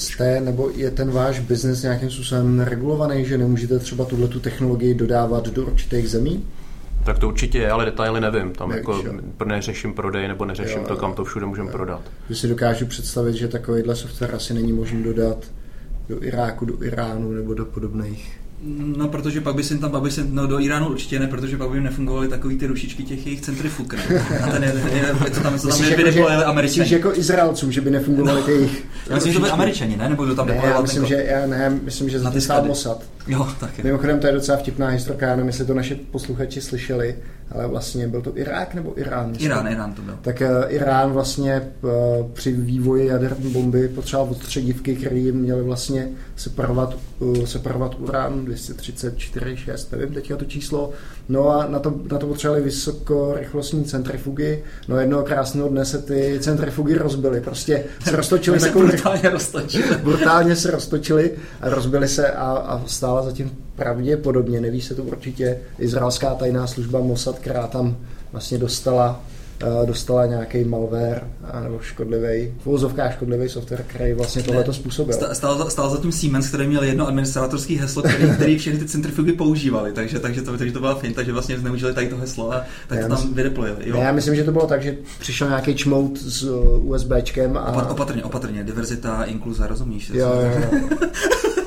jste, nebo je ten váš biznes nějakým způsobem regulovaný, že nemůžete třeba tuhle tu technologii dodávat do určitých zemí? Tak to určitě je, ale detaily nevím. Tam Nevíš, jako jo. neřeším prodej nebo neřeším jo, to, kam to všude můžeme prodat. Že si dokážu představit, že takovýhle software asi není možný dodat do Iráku, do Iránu nebo do podobných No, protože pak by se tam, aby se, no do Iránu určitě ne, protože pak by jim nefungovaly takový ty rušičky těch jejich centrifug, ne? A ten je, co tam, co tam je, jako, že, Američani. Myslíš jako Izraelcům, že by nefungovaly no. ty jejich Já myslím, že to by Američani, ne? Nebo že tam ne, já myslím, že, já ne, myslím, že za stát Mossad. Jo, tak je. Mimochodem, to je docela vtipná historka, já nevím, jestli to naše posluchači slyšeli, ale vlastně byl to Irák nebo Irán? Myslím. Irán, Irán to byl. Tak uh, Irán vlastně uh, při vývoji jaderné bomby potřeboval odstředivky, které jim měly vlastně separovat, uh, separovat urán 234, 6, nevím teďka to číslo. No a na to, na to potřebovali vysokorychlostní centrifugy. No jednoho krásného dne se ty centrifugy rozbily. Prostě se roztočily. se brutálně roztočily. brutálně se roztočily a rozbily se a, a stála zatím pravděpodobně, neví se to určitě, izraelská tajná služba Mossad, která tam vlastně dostala Eh, dostala nějaký malware nebo škodlivý, v úzovkách škodlivý software, který vlastně tohleto způsobil. Stál, stál zatím Siemens, který měl jedno administratorský heslo, který, který všechny ty centrifugy používali, takže, takže, to, takže to byla fin, takže vlastně zneužili tady to heslo a tak já to tam vydeployili. Jo? Já myslím, že to bylo tak, že přišel nějaký čmout s eh, USBčkem a... Opatrně, opatrně, diverzita, inkluze, rozumíš? Jo, jo, jo.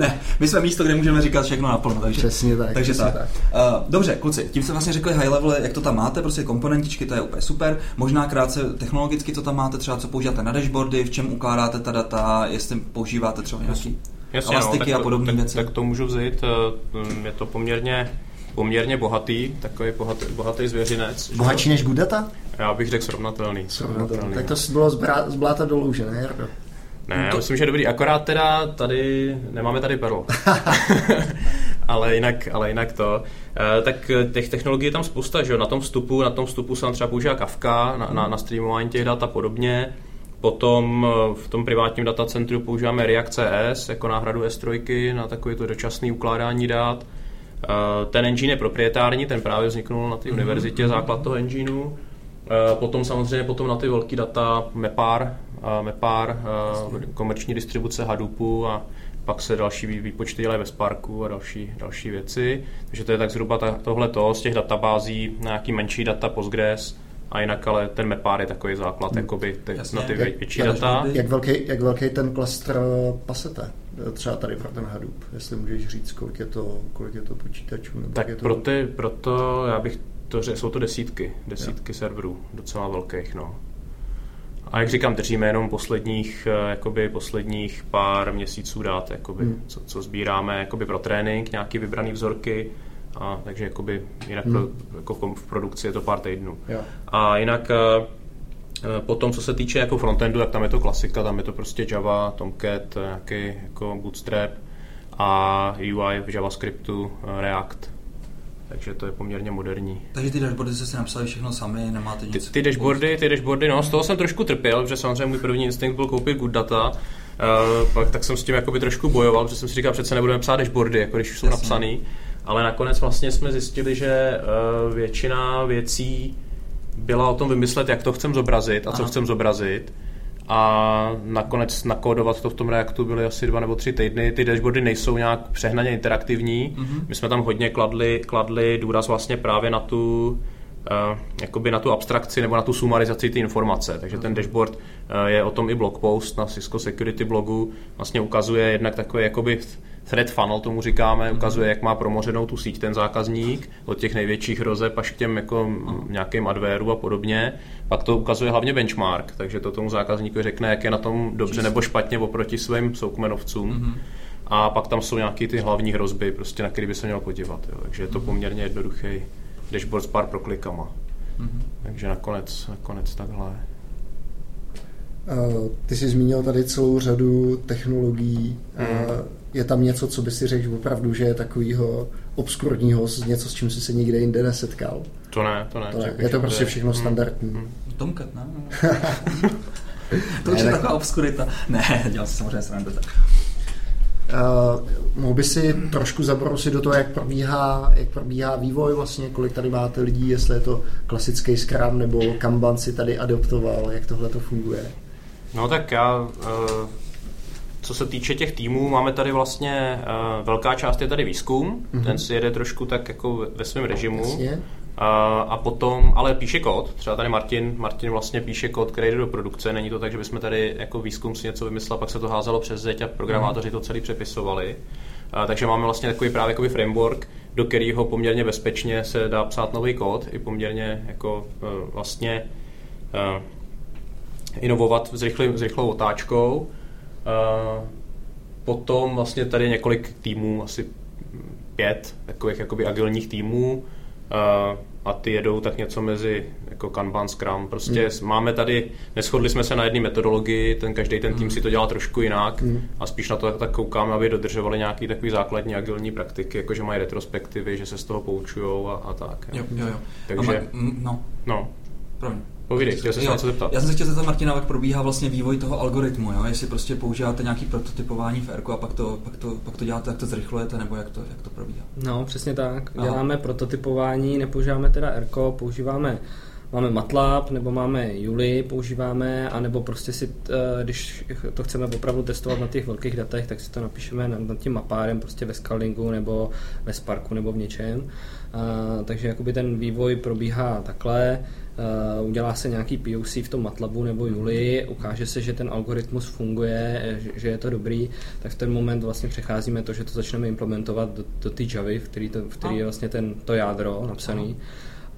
ne, my jsme místo, kde můžeme říkat všechno naplno. Takže, přesně tak. Takže přesně tak. tak. Uh, dobře, kluci, tím se vlastně řekli high level, jak to tam máte, prostě komponentičky, to je úplně super. Možná krátce technologicky, co tam máte, třeba co používáte na dashboardy, v čem ukládáte ta data, jestli používáte třeba nějaký Jasně, elastiky no, a podobné věci. Tak to můžu vzít, eh, je to poměrně poměrně bohatý, takový bohatý, bohatý zvěřinec. Bohatší než Gudata? Já bych řekl srovnatelný. srovnatelný. Tak to bylo z, brá, z bláta dolů, že ne, Jardo? Ne, to... myslím, že dobrý. Akorát teda tady, nemáme tady perl. ale, jinak, ale jinak to. E, tak těch technologií je tam spousta, že jo? Na tom vstupu, na tom vstupu se tam třeba používá Kafka, na, na, na streamování těch dat a podobně. Potom eh, v tom privátním datacentru používáme React CS jako náhradu S3 na takové to dočasné ukládání dat. E, ten engine je proprietární, ten právě vzniknul na té mm-hmm. univerzitě, základ toho engineu. Potom samozřejmě potom na ty velké data Mepar, Mepar, komerční distribuce Hadoopu a pak se další výpočty dělají ve Sparku a další, další věci. Takže to je tak zhruba tohle to z těch databází, nějaký menší data Postgres, a jinak ale ten mapár je takový základ Hmm. jakoby te, Jasně. na ty Jak- větší data. Jak velký, jak velký ten klastr pasete? Třeba tady pro ten Hadoop, jestli můžeš říct, kolik je to, kolik je to počítačů? Nebo Tak je to... pro ty, proto já bych to řekl, jsou to desítky, desítky serverů, docela velkých, no. A jak říkám, držíme jenom posledních, eh, jakoby posledních pár měsíců dát, jakoby, Hmm. co, co, sbíráme jakoby pro trénink, nějaký vybraný vzorky, a takže jakoby jinak Hmm. pro, jako v, produkci je to pár týdnů. Jo. A jinak eh, eh, potom, co se týče jako frontendu, tak tam je to klasika, tam je to prostě Java, Tomcat, nějaký jako Bootstrap a UI v JavaScriptu, React. Takže to je poměrně moderní. Takže ty dashboardy jste si napsali všechno sami, nemáte Ty, nic. ty dashboardy, ty dashboardy, no, z toho jsem trošku trpěl, protože samozřejmě můj první instinkt byl koupit good data, Uh, pak tak jsem s tím jakoby trošku bojoval, protože jsem si říkal, přece nebudeme psát dashboardy, jako když už jsou Jasně. napsaný. Ale nakonec vlastně jsme zjistili, že uh, většina věcí byla o tom vymyslet, jak to chcem zobrazit a co Aha. chcem zobrazit. A nakonec nakódovat to v tom Reactu byly asi dva nebo tři týdny. Ty dashboardy nejsou nějak přehnaně interaktivní. Mhm. My jsme tam hodně kladli, kladli důraz vlastně právě na tu uh, jakoby na tu abstrakci nebo na tu sumarizaci ty informace. Takže ten dashboard uh, je o tom i blog post na Cisco Security blogu. Vlastně ukazuje jednak takový jakoby thread funnel tomu říkáme, ukazuje, jak má promořenou tu síť ten zákazník, od těch největších rozeb až k těm jako nějakým advéru a podobně. Pak to ukazuje hlavně benchmark, takže to tomu zákazníkovi řekne, jak je na tom dobře nebo špatně oproti svým soukmenovcům. Mhm. A pak tam jsou nějaké ty hlavní hrozby, prostě, na které by se měl podívat. Jo. Takže je to poměrně jednoduchý dashboard s pár proklikama. Mhm. Takže nakonec, nakonec takhle. Ty jsi zmínil tady celou řadu technologií. Mm. Je tam něco, co by si řekl opravdu, že je takového obskurního, něco, s čím jsi se nikde jinde nesetkal? To ne, to ne. To ne. Je to prostě všechno mm, standardní. mm. Tomcat, ne? to už Ne, je tak- taková obskurita. Ne, dělal jsem samozřejmě srandu. tak. Uh, mohl by si trošku zabrousit do toho, jak probíhá, jak probíhá vývoj vlastně, kolik tady máte lidí, jestli je to klasický Scrum nebo Kanban si tady adoptoval, jak tohle to funguje? No tak já, eh, co se týče těch týmů, máme tady vlastně, eh, velká část je tady výzkum, Mhm. ten si jede trošku tak jako ve- ve svém režimu. Jasně. A, a potom, ale píše kód, třeba tady Martin, Martin vlastně píše kód, který jde do produkce, není to tak, že bychom tady jako výzkum si něco vymyslel, pak se to házelo přes zeď a programátoři to celý přepisovali. A, takže máme vlastně takový právě jakoby framework, do kterého poměrně bezpečně se dá psát nový kód, i poměrně jako eh, vlastně inovovat s, rychlým, s rychlou otáčkou. Potom vlastně tady několik týmů, asi pět takových jakoby agilních týmů a ty jedou tak něco mezi jako Kanban, Scrum. Prostě mm. máme tady, neschodli jsme se na jedné metodologii, ten každý ten tým Mm. si to dělá trošku jinak Mm. a spíš na to tak koukáme, aby dodržovali nějaký takový základní agilní praktiky, jako že mají retrospektivy, že se z toho poučují a, a tak. Jo, jo, jo. Takže- A ma- no, No, promiň. Povídej, chtěl jsem se Jo, na co zeptat. Já jsem se chtěl zeptat Martina, jak probíhá vlastně vývoj toho algoritmu, jo? jestli prostě používáte nějaký prototypování v R a pak to, pak to, pak to děláte, jak to zrychlujete, nebo jak to, jak to probíhá. No, přesně tak. Aha. Děláme prototypování, nepoužíváme teda Erko, používáme Máme MATLAB, nebo máme Juli, používáme, anebo prostě si, eh, když to chceme opravdu testovat na těch velkých datech, tak si to napíšeme nad, nad tím mapárem, prostě ve Scalingu, nebo ve Sparku, nebo v něčem. A, takže jakoby ten vývoj probíhá takhle, Uh, udělá se nějaký POC v tom MATLABu nebo Juli, ukáže se, že ten algoritmus funguje, eh, že, že je to dobrý, tak v ten moment vlastně přecházíme to, že to začneme implementovat do, do té Javy, v který, to, v který je vlastně ten, to jádro napsaný.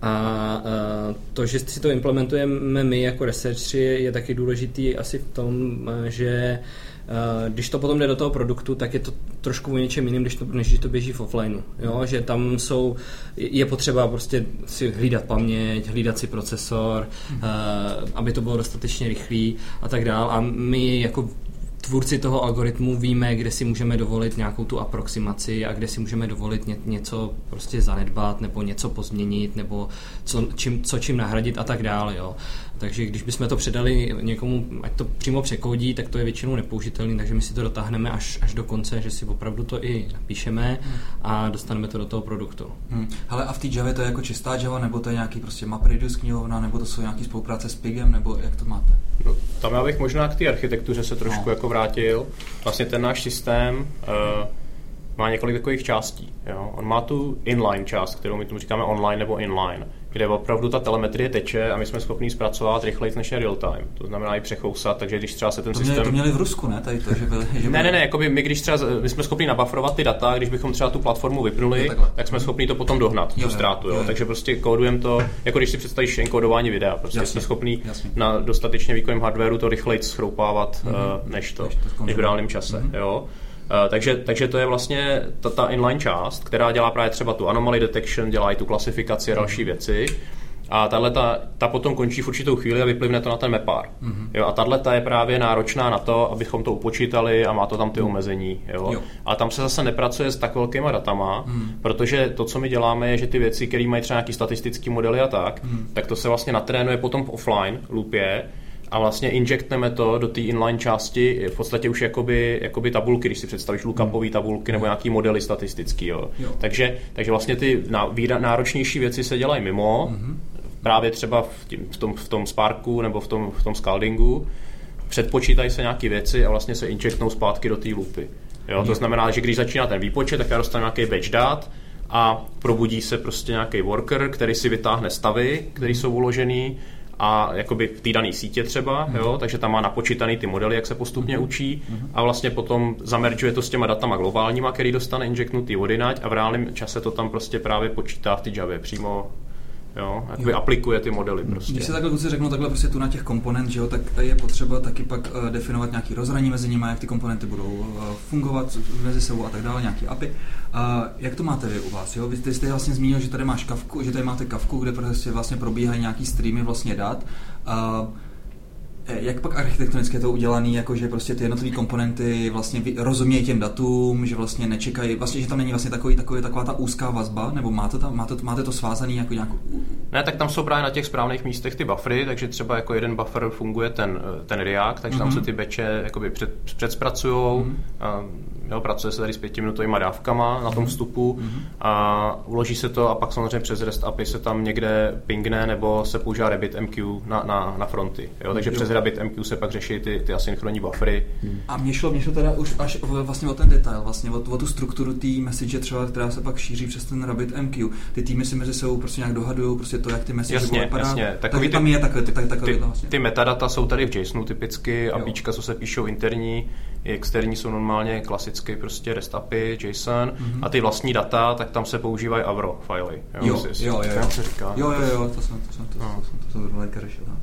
A uh, to, že si to implementujeme my jako researchři, je taky důležitý asi v tom, eh, že uh, když to potom jde do toho produktu, tak je to trošku o něčem jiným, když to, než když to běží v offlineu. Jo? Že tam jsou, je potřeba prostě si hlídat paměť, hlídat si procesor, uh, aby to bylo dostatečně rychlý a tak dál. A my jako tvůrci toho algoritmu víme, kde si můžeme dovolit nějakou tu aproximaci a kde si můžeme dovolit ně, něco prostě zanedbat nebo něco pozměnit nebo co čím, co čím nahradit a tak dále. Jo. Takže když bychom to předali někomu, ať to přímo překoudí, tak to je většinou nepoužitelný, takže my si to dotáhneme až, až do konce, že si opravdu to i napíšeme a dostaneme to do toho produktu. Hmm. Hele, a v té Javě to je jako čistá Java, nebo to je nějaký prostě MapReduce knihovna, nebo to jsou nějaký spolupráce s Pigem, nebo jak to máte? No, tam já bych možná k té architektuře se trošku No. jako vrátil. Vlastně ten náš systém uh, má několik takových částí. Jo? On má tu inline část, kterou my tomu říkáme online nebo inline. Kde opravdu ta telemetrie teče a my jsme schopni zpracovat rychleji než je real time. To znamená i přechousat, takže když třeba se ten To systém... měli, to měli v Rusku, ne? Tady to, že byli, že Ne, byli... ne, ne, jakoby my když třeba, my jsme schopni nabufferovat ty data, když bychom třeba tu platformu vypnuli, Jo, tak jsme schopni to potom dohnat, Jo, tu ztrátu, jo, jo, jo. takže prostě kódujeme to, jako když si představíš enkódování videa, prostě Jasně, jsme schopni jasně. na dostatečně výkonném hardwareu to rychleji schroupávat, mm-hmm. než to, Než to v reálném čase, Mhm. jo. Eh, takže, takže to je vlastně ta, ta inline část, která dělá právě třeba tu anomaly detection, dělá i tu klasifikaci a další věci. A tahle ta, ta potom končí v určitou chvíli a vyplivne to na ten mapár. Mm-hmm. Jo, a tahle ta je právě náročná na to, abychom to upočítali a má to tam ty omezení. Jo? Jo. A tam se zase nepracuje s tak velkýma datama, mm. protože to, co my děláme, je, že ty věci, které mají třeba nějaký statistický modely a tak, mm. tak to se vlastně natrénuje potom v offline loopě a vlastně injektneme to do té inline části v podstatě už jakoby, jakoby tabulky, když si představíš lookupové tabulky nebo nějaký modely statistický. Jo. Jo. Takže, takže vlastně ty náročnější věci se dělají mimo, mm-hmm. právě třeba v, tím, v, tom, v tom Sparku nebo v tom, v tom Scaldingu, předpočítají se nějaké věci a vlastně se injektnou zpátky do té loopy. Jo, to znamená, že když začíná ten výpočet, tak já dostanu nějaký batch dat a probudí se prostě nějaký worker, který si vytáhne stavy, které jsou uložený a jakoby v té dané sítě třeba, jo, takže tam má napočítaný ty modely, jak se postupně učí. A vlastně potom zameržuje to s těma datama globálníma, který dostane injektnutý odinať a v reálném čase to tam prostě právě počítá v té Javě přímo Jo, jakoby Jo. aplikuje ty modely prostě. Když se takhle kluci řeknou takhle prostě tu na těch komponent, že jo, tak je potřeba taky pak eh, definovat nějaký rozhraní mezi nimi, jak ty komponenty budou eh, fungovat mezi sebou a tak dále, nějaký API. A jak to máte vy u vás? Jo? Vy jste, jste vlastně zmínil, že tady máš kavku, že tady máte kavku, kde prostě vlastně probíhají nějaký streamy vlastně dat. A jak pak architektonicky je to udělané, jako že prostě ty jednotlivé komponenty vlastně rozumějí těm datům, že vlastně nečekají, vlastně, že tam není vlastně takový, takový, taková ta úzká vazba, nebo máte, tam, máte, máte to svázaný jako nějakou Ne, tak tam jsou právě na těch správných místech ty buffery, takže třeba jako jeden buffer funguje ten, eh, ten React, takže mm-hmm. tam se ty beče jakoby před, předzpracujou, mm-hmm. A, jo, pracuje se tady s pětiminutovými dávkama na tom vstupu mm-hmm. a uloží se to a pak samozřejmě přes REST API se tam někde pingne nebo se používá RabbitMQ na, na, na fronty. Jo, takže Jo. přes RabbitMQ se pak řeší ty, ty asynchronní buffery. A mě šlo, mě šlo teda už až o- vlastně o ten detail, vlastně o, o tu strukturu té message třeba, která se pak šíří přes ten RabbitMQ. Ty týmy si mezi sebou prostě nějak dohadují, prostě to, jak ty message Jasně, budou vypadat. jasně. Takže Takový ty- tam je takhle, ty, tak, takhle Ty, vlastně. ty metadata jsou tady v JSONu typicky. APIčka, co se píšou interní, i externí jsou normálně klasicky prostě REST API, JSON Mhm. a ty vlastní data, tak tam se používají Avro fily. Jo, jestli- jestli- jo, jo, jo. Se říká? Jo, jo, jo, to jsem, to jsem, to, No. to jsem, to jsem zrovna řešil. no.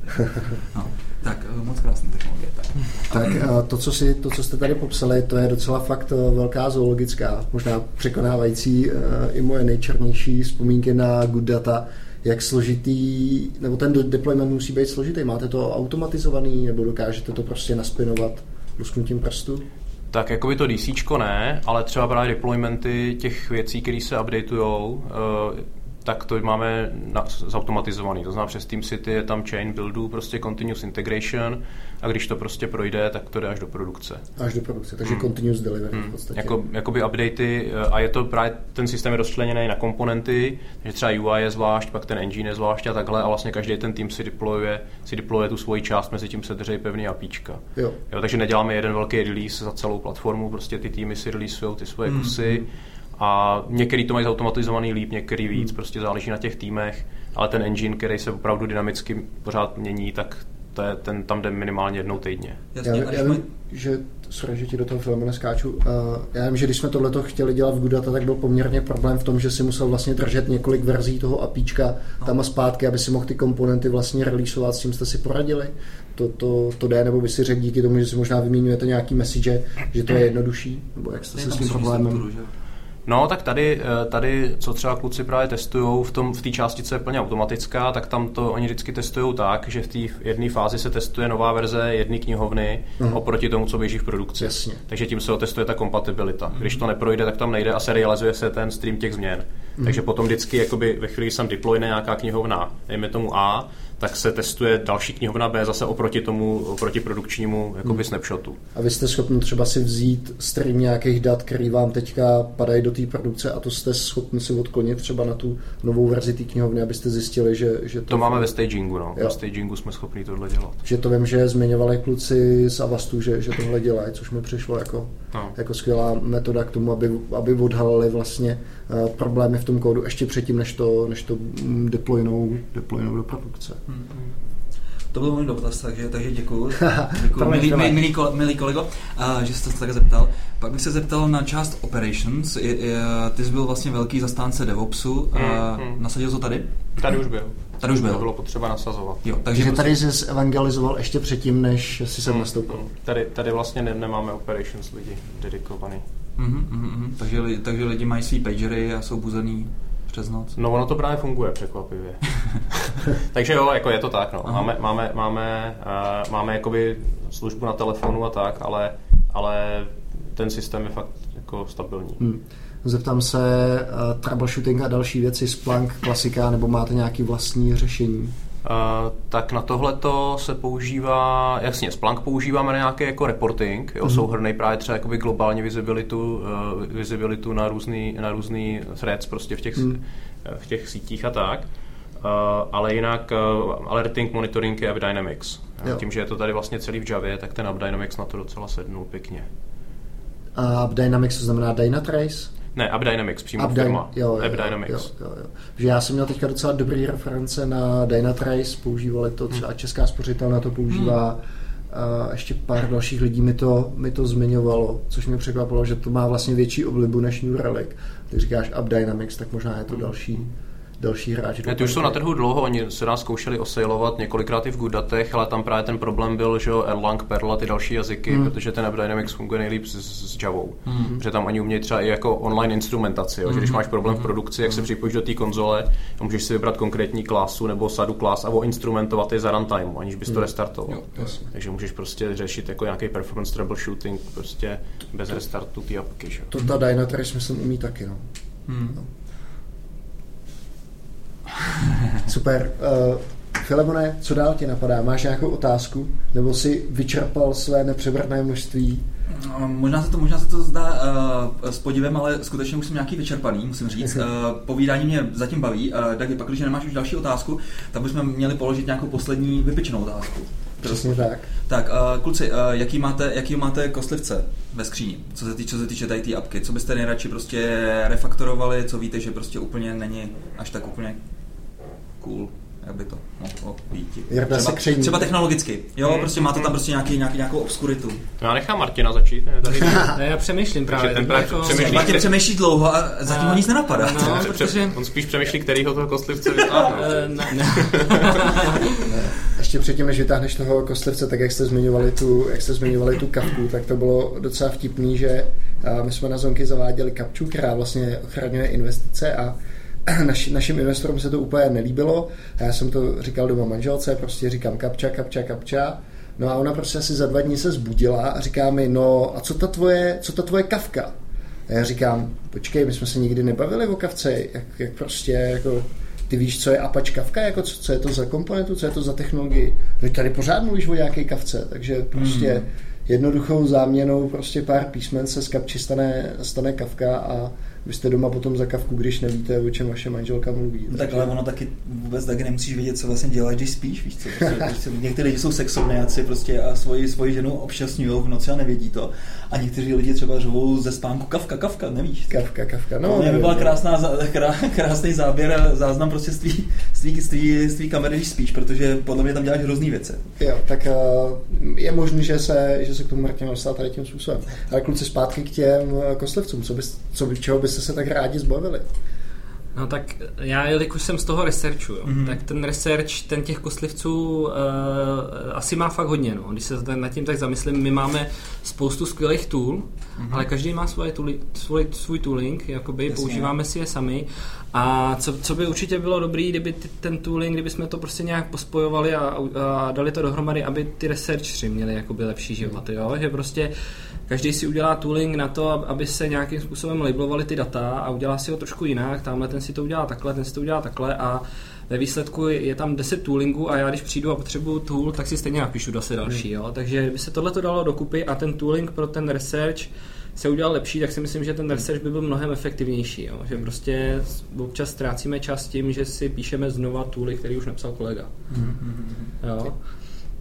No. Tak, eh, moc krásná technologie. Tak. Tak a to co, si, to, co jste tady popsali, to je docela fakt eh, velká zoologická, možná překonávající eh, i moje nejčernější vzpomínky na good data. Jak složitý, nebo ten de- deployment musí být složitý? Máte to automatizovaný, nebo dokážete to prostě naspinovat lusknutím prstu? Tak jako by to DC ne, ale třeba právě deploymenty těch věcí, které se updateujou, eh, tak to máme na, zautomatizovaný. To znamená přes TeamCity je tam chain buildu, prostě continuous integration a když to prostě projde, tak to jde až do produkce. Až do produkce, takže Hmm. continuous delivery v Hmm. podstatě. Jako, jakoby updaty eh, a je to právě ten systém je rozčleněný na komponenty, takže třeba UI je zvlášť, pak ten engine je zvlášť a takhle a vlastně každý ten tým si deployuje, si deployuje tu svoji část, mezi tím se drží pevný APIčka. Jo. Jo, takže neděláme jeden velký release za celou platformu, prostě ty týmy si releaseují ty svoje Mm. kusy a některý to mají zautomatizovaný líp, některý víc, prostě záleží na těch týmech, ale ten engine, který se opravdu dynamicky pořád mění, tak to je, ten tam jde minimálně jednou týdně. Jasně, Já, já vím, že, sorry, že ti do toho filmu neskáču. Uh, já vím, že když jsme tohleto chtěli dělat v Goodata, tak byl poměrně problém v tom, že si musel vlastně držet několik verzí toho APIčka No. tam a zpátky, aby si mohl ty komponenty vlastně releaseovat, s čím jste si poradili. To, to, to jde, nebo by si řekl díky tomu, že si možná vyměňujete nějaký message, že to je jednodušší, nebo jak jste je se s tím problémem. strukturu, že jo? No, tak tady, eh, tady, co třeba kluci právě testují, v tom v té části, co je plně automatická, tak tam to oni vždycky testují tak, že v té jedné fázi se testuje nová verze jedné knihovny Mhm. oproti tomu, co běží v produkci. Jasně. Takže tím se otestuje ta kompatibilita. Když to neprojde, tak tam nejde a serializuje se ten stream těch změn. Takže potom vždycky jakoby, ve chvíli, kdy jsem deployne nějaká knihovna, dejme tomu A, tak se testuje další knihovna B zase oproti tomu, oproti produkčnímu jakoby hmm. snapshotu. A vy jste schopni třeba si vzít stream nějakých dat, který vám teďka padají do té produkce a to jste schopni si odklonit třeba na tu novou verzi té knihovny, abyste zjistili, že, že to... To máme ve stagingu, no. Jo. Ve stagingu jsme schopni tohle dělat. Že to vím, že zmiňovali kluci z Avastu, že, že tohle dělají, což mi přišlo jako, no. jako skvělá metoda k tomu, aby, aby odhalili vlastně uh, problémy v tom kódu ještě předtím, než to, než to deploynou, deploynou do produkce. Mm-hmm. To byl můj dotaz, takže, takže děkuji. děkuji milý, milý, milý, milý kolego, uh, že jste se tak zeptal. Pak bych se zeptal na část operations. Je, je, ty jsi byl vlastně velký zastánce DevOpsu. Uh, mm, Nasadil to tady? Tady už byl. Tady už byl. To bylo potřeba nasazovat. Jo, takže prostě... tady jsi evangelizoval ještě předtím, než si sem mm, nastoupil. Mm. Tady, tady vlastně ne, nemáme operations lidi dedikovaný. Mm-hmm, mm-hmm. Takže, takže lidi mají svý pagery a jsou buzený přes noc. No ono to právě funguje překvapivě. Takže jo, jako je to tak. No. Máme, máme, máme, uh, máme jakoby službu na telefonu a tak, ale, ale ten systém je fakt jako stabilní. Hmm. Zeptám se, uh, troubleshooting a další věci, Splunk, klasika, nebo máte nějaký vlastní řešení? Uh, tak na tohleto se používá, jasně, Splunk používáme na nějaký jako reporting, jo, mm. souhrný právě třeba jakoby globální visibilitu, uh, visibilitu na různý, na různý threads prostě v těch, mm. v těch sítích a tak. Uh, ale jinak uh, alerting, monitoring je AppDynamics. Jo. Tím, že je to tady vlastně celý v Javě, tak ten AppDynamics na to docela sednul pěkně. A AppDynamics to znamená Dynatrace? Ne, AppDynamics, přímo App firma. Jo, jo, AppDynamics. Jo, jo, jo. Že já jsem měl teďka docela dobrý reference na Dynatrace, používali to, třeba hmm. Česká spořitelna to používá, hmm. a ještě pár dalších lidí mi to, mi to zmiňovalo, což mě překvapilo, že to má vlastně větší oblibu než New Relic. Ty říkáš AppDynamics, tak možná je to hmm. další další hráči. Ne, ty už jsou na trhu dlouho, oni se nás zkoušeli osejlovat několikrát i v Goodatech, ale tam právě ten problém byl, že Erlang, Perl a ty další jazyky, hmm. protože ten AppDynamics funguje nejlíp s, s Javou. Hmm. Protože tam oni umějí třeba i jako online instrumentaci, jo, že když hmm. máš problém v hmm. produkci, jak se hmm. připojíš do té konzole, můžeš si vybrat konkrétní klasu nebo sadu klas a instrumentovat je za runtime, aniž bys to restartoval. Jo, Takže můžeš prostě řešit jako nějaký performance troubleshooting prostě bez restartu té apky. Že? To ta Dynatrace myslím umí taky. No. Hmm. No. Super. Uh, Filemone, co dál ti napadá? Máš nějakou otázku? Nebo si vyčerpal své nepřebrné množství? No, možná se to, možná se to zdá uh, s podivem, ale skutečně už jsem nějaký vyčerpaný, musím říct. Uh, povídání mě zatím baví. Uh, tak pak, když nemáš už další otázku, tak bychom měli položit nějakou poslední vypečenou otázku. Přesně tak. Tak, uh, kluci, uh, jaký, máte, jaký máte kostlivce ve skříni, co se týče, co se týče tady té apky? Co byste nejradši prostě refaktorovali, co víte, že prostě úplně není až tak úplně cool, jak by to mohlo být. Třeba, třeba technologicky, jo, mm. prostě máte tam prostě nějaký, nějaký, nějakou obskuritu. Já nechám Martina začít, ne, tady. ne, já přemýšlím právě. ten právě jako... přemýšlí, Martin přemýšlí dlouho a zatím ho nic nenapadá. No, protože... On spíš přemýšlí, kterýho toho kostlivce vytáhnout. Eh, ne, ne. Ještě předtím, než vytáhneš toho kostlivce, tak jak jste zmiňovali tu, jak jste zmiňovali tu kapku, tak to bylo docela vtipný, že my jsme na Zonky zaváděli kapču, která vlastně ochraňuje investice a Naš, našim investorům se to úplně nelíbilo. A já jsem to říkal doma manželce, prostě říkám kapča, kapča, kapča. No a ona prostě asi za dva dny se zbudila a říká mi, no a co ta tvoje, co ta tvoje kavka? A já říkám, počkej, my jsme se nikdy nebavili o kavce, jak, jak prostě jako ty víš, co je Apache Kafka, jako co, co je to za komponentu, co je to za technologii. Vy tady pořád mluvíš o nějaké kavce, takže prostě hmm. jednoduchou záměnou prostě pár písmen se z kapči stane, stane kavka a vy jste doma potom za kavku, když nevíte, o čem vaše manželka mluví. No, tak ale ono taky vůbec taky nemusíš vědět, co vlastně děláš, když spíš, víš co? Prostě, někteří lidi jsou sexovněci prostě a svoji, svoji ženu obšťastňují v noci a nevědí to. A někteří lidi třeba řvou ze spánku kavka, kavka, nevíš? Kavka, kavka, no. To by byla krásná, krá, krásný záběr, záznam prostě z tvý, z tvý, z tvý, z tvý kamery, když spíš, protože podle mě tam děláš hrozný věci. Jo, tak uh, je možné, že se, že se k tomu Martin dostal tady tím způsobem. Ale kluci zpátky k těm kostlivcům, co, bys, co, čeho by byste se tak rádi zbavili? No tak já, jelikož jsem z toho researchu, jo, mm-hmm. tak ten research, ten těch kostlivců uh, asi má fakt hodně. No. Když se nad tím tak zamyslím, my máme spoustu skvělých tool, mm-hmm. ale každý má svoje tooli, svůj, svůj tooling, jakoby, Jasně. používáme si je sami. A co, co by určitě bylo dobré, kdyby ty, ten tooling, kdyby jsme to prostě nějak pospojovali a, a dali to dohromady, aby ty researchři měli jakoby lepší život, jo? že prostě uh, každý si udělá tooling na to, aby se nějakým způsobem labelovali ty data a udělá si ho trošku jinak. Tamhle ten si to udělá takhle, ten si to udělá takhle a ve výsledku je tam 10 toolingů a já když přijdu a potřebuju tool, tak si stejně napíšu zase další. Jo? Takže kdyby se tohle to dalo dokupy a ten tooling pro ten research se udělal lepší, tak si myslím, že ten research by byl mnohem efektivnější. Jo? Že prostě občas ztrácíme čas tím, že si píšeme znova tooly, který už napsal kolega. Jo?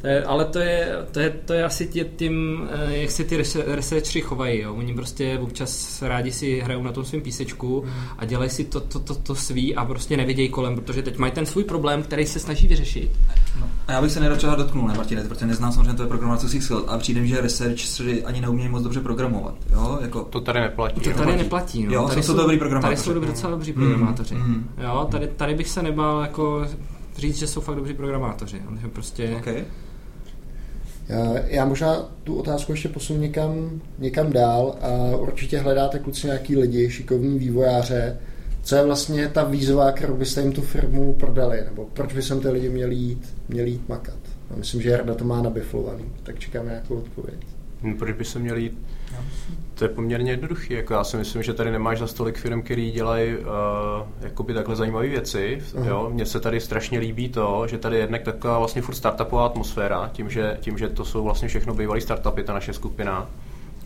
To je, ale to je, to je, to je asi tě, tím, eh, jak se ty researchery chovají. Jo. Oni prostě občas rádi si hrajou na tom svém písečku a dělají si to, to, to, to svý a prostě nevidějí kolem, protože teď mají ten svůj problém, který se snaží vyřešit. No. A já bych se nerad dotknul, ne, Martine, protože neznám samozřejmě to je programovací skill, a přijde že researcheři ani neumějí moc dobře programovat. Jo? Jako... To tady neplatí. To tady neplatí. No. Jo, tady jsou, dobrý programátoři. Tady jsou dobrý, docela dobří programátoři. Mm, mm. Jo, tady, tady bych se nebál jako říct, že jsou fakt dobří programátoři. Prostě... Okay. Já, já možná tu otázku ještě posunu někam, někam dál a určitě hledáte kluci nějaký lidi, šikovní vývojáře. Co je vlastně ta výzva, kterou byste jim tu firmu prodali? Nebo proč by sem ty lidi měli jít, měli jít makat? Já myslím, že Jarda to má nabiflovaný, tak čekám nějakou odpověď. Hm, proč by se měli jít? To je poměrně jednoduchý. Jako já si myslím, že tady nemáš za stolik firm, který dělají uh, jakoby takhle zajímavé věci. Uh-huh. Jo? Mně se tady strašně líbí to, že tady je jednak taková vlastně furt startupová atmosféra, tím že, tím, že to jsou vlastně všechno bývalé startupy, ta naše skupina.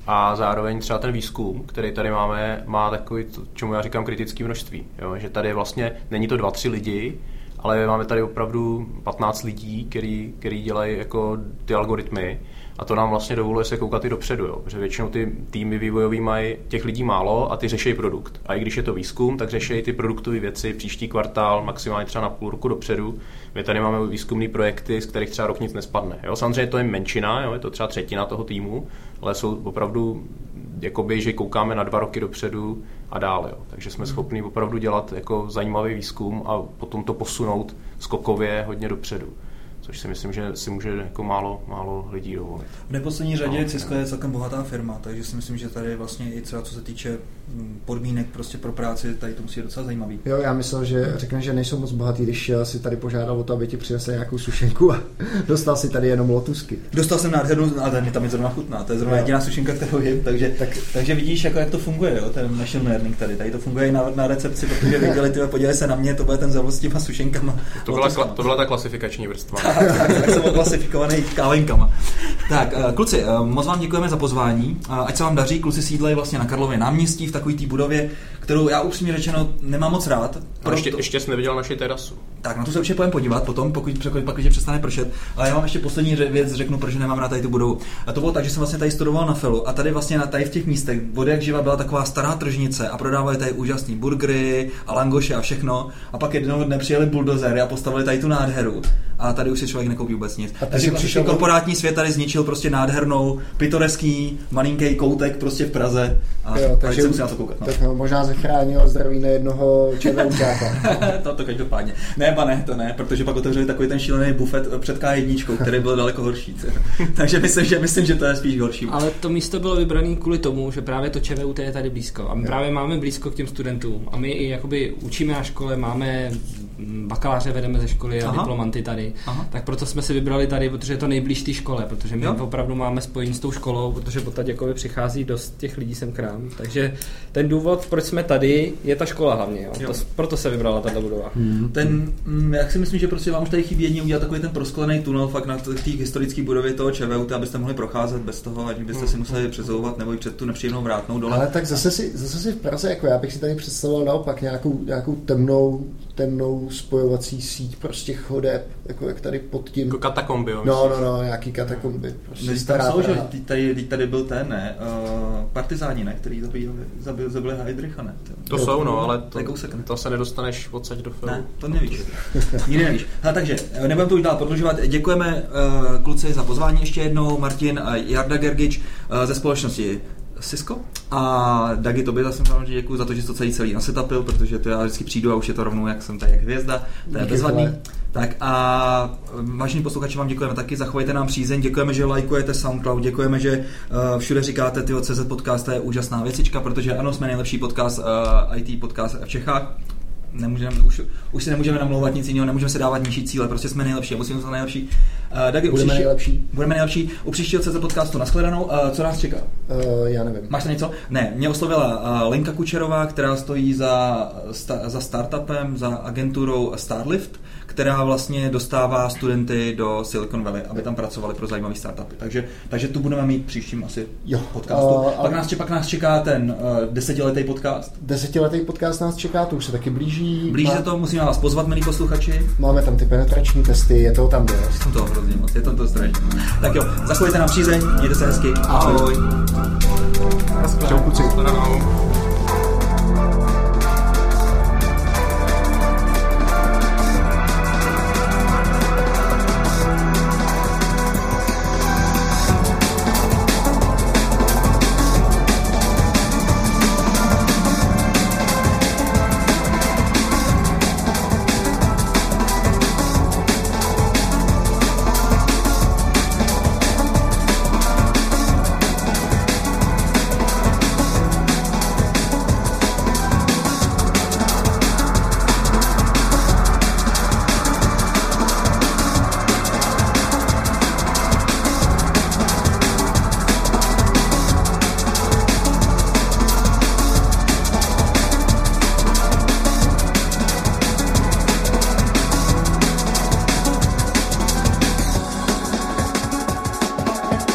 A zároveň třeba ten výzkum, který tady máme, má takový, čemu já říkám, kritické množství. Jo? Že tady vlastně není to dva, tři lidi, ale máme tady opravdu 15 lidí, který, který dělají jako ty algoritmy a to nám vlastně dovoluje se koukat i dopředu, jo? protože většinou ty týmy vývojový mají těch lidí málo a ty řeší produkt. A i když je to výzkum, tak řeší ty produktové věci příští kvartál, maximálně třeba na půl roku dopředu. My tady máme výzkumné projekty, z kterých třeba rok nic nespadne. Jo? Samozřejmě to je menšina, jo? je to třeba třetina toho týmu, ale jsou opravdu jakoby, že koukáme na dva roky dopředu a dále. Jo. Takže jsme schopni opravdu dělat jako zajímavý výzkum a potom to posunout skokově hodně dopředu což si myslím, že si může jako málo, málo lidí dovolit. V neposlední řadě no, Cisco je celkem bohatá firma, takže si myslím, že tady vlastně i třeba co se týče podmínek prostě pro práci, tady to musí být docela zajímavý. Jo, já myslel, že řekne, že nejsou moc bohatý, když si tady požádal o to, aby ti přinesl nějakou sušenku a dostal si tady jenom lotusky. Dostal jsem nádhernou, ale mi tam je zrovna chutná, to je zrovna jediná sušenka, kterou jim, takže, tak, takže vidíš, jako, jak to funguje, jo, ten machine learning tady. Tady to funguje i na, na recepci, protože viděli, ty podívej se na mě, to bude ten zavod s těma sušenkama. To byla, to byla ta klasifikační vrstva. tak, tak, tak jsem klasifikovaný kávenkama. Tak, eh, kluci, eh, moc vám děkujeme za pozvání. Ať se vám daří, kluci sídlejí vlastně na Karlově náměstí v takové té budově, kterou já upřímně řečeno nemám moc rád. Proto... Ještě, ještě jsi neviděl naši terasu. Tak na to se určitě pojďme podívat potom, pokud, pak, když přestane pršet. Ale já vám ještě poslední věc řeknu, proč nemám rád tady tu budovu. A to bylo tak, že jsem vlastně tady studoval na Felu a tady vlastně na tady v těch místech, vody jak živa byla taková stará tržnice a prodávali tady úžasný burgery a langoše a všechno. A pak jednoho dne přijeli buldozery a postavili tady tu nádheru. A tady už si člověk nekoupí vůbec nic. A Takže přišel korporátní svět tady zničil prostě nádhernou, pitoreský, malinký koutek prostě v Praze. A jo, takže jsem si na to koukat. No. Tak no, možná zachránil zdraví na jednoho červoučáka. to, to každopádně. Ne, ba ne, to ne, protože pak otevřeli takový ten šílený bufet před K1, který byl daleko horší. takže myslím že, myslím, že to je spíš horší. Ale to místo bylo vybrané kvůli tomu, že právě to ČVUT je tady blízko. A my jo. právě máme blízko k těm studentům. A my i jakoby učíme na škole, máme bakaláře vedeme ze školy a Aha. diplomanty tady. Aha. Tak proto jsme si vybrali tady, protože je to nejblíž té škole, protože my jo. opravdu máme spojení s tou školou, protože po Taděkovi přichází dost těch lidí sem k nám. Takže ten důvod, proč jsme tady, je ta škola hlavně. Jo. Jo. To, proto se vybrala tato budova. Hmm. Ten, mm, jak si myslím, že prostě vám už tady chybí jedně udělat takový ten prosklený tunel fakt na té historické budově toho ČVUT, abyste mohli procházet bez toho, ať byste si museli přezouvat nebo i před tu nepříjemnou vrátnou dole. Ale tak zase si, zase si v Praze, jako já bych si tady představoval naopak nějakou, nějakou temnou, temnou spojovací síť prostě chodeb, jako jak tady pod tím. Jako katakomby, jo, No, no, no, nějaký katakomby. Prostě no, stará jsou, že tady, tady byl ten, ne, uh, partizáni, ne, který zabili, zabili, zabili Heidricha, ne. To, to jsou, no, ale to, to se nedostaneš odsaď do filmu. Ne, to nevíš. Nikdy nevíš. Ha, takže, eh, nebudeme to už dál prodlužovat. Děkujeme uh, kluci za pozvání ještě jednou. Martin a Jarda Gergič uh, ze společnosti Cisco. A Dagi, tobě zase samozřejmě děkuji za to, že jsi to celý celý nasetapil, protože to já vždycky přijdu a už je to rovnou, jak jsem tady, jak hvězda. To je bezvadný. Tak a vážení posluchači, vám děkujeme taky, zachovejte nám přízeň, děkujeme, že lajkujete SoundCloud, děkujeme, že uh, všude říkáte, ty CZ podcast to je úžasná věcička, protože ano, jsme nejlepší podcast, uh, IT podcast v Čechách, nemůžeme, už, už si nemůžeme namlouvat nic jiného, nemůžeme se dávat nižší cíle, prostě jsme nejlepší a musíme být nejlepší. Uh, Dagi, Budeme příští- nejlepší. Budeme nejlepší. U příštího CZ podcastu nashledanou. Uh, co nás čeká? Uh, já nevím. Máš tam něco? Ne, mě oslovila uh, Lenka Kučerová, která stojí za, sta, za startupem, za agenturou Starlift, která vlastně dostává studenty do Silicon Valley, aby tam pracovali pro zajímavé startupy. Takže, takže tu budeme mít příštím asi Jo. podcastu. Uh, pak, nás, pak nás čeká ten uh, desetiletý podcast. Desetiletý podcast nás čeká, to už se taky blíží. Blíží Má- se to, musíme vás pozvat, milí posluchači. Máme tam ty penetrační testy, je toho tam dost. To hrozně moc, je to to strašně. Tak jo, zachovejte nám přízeň, mějte se hezky. Ahoj. Ahoj. Čau, kluci. Shledanou.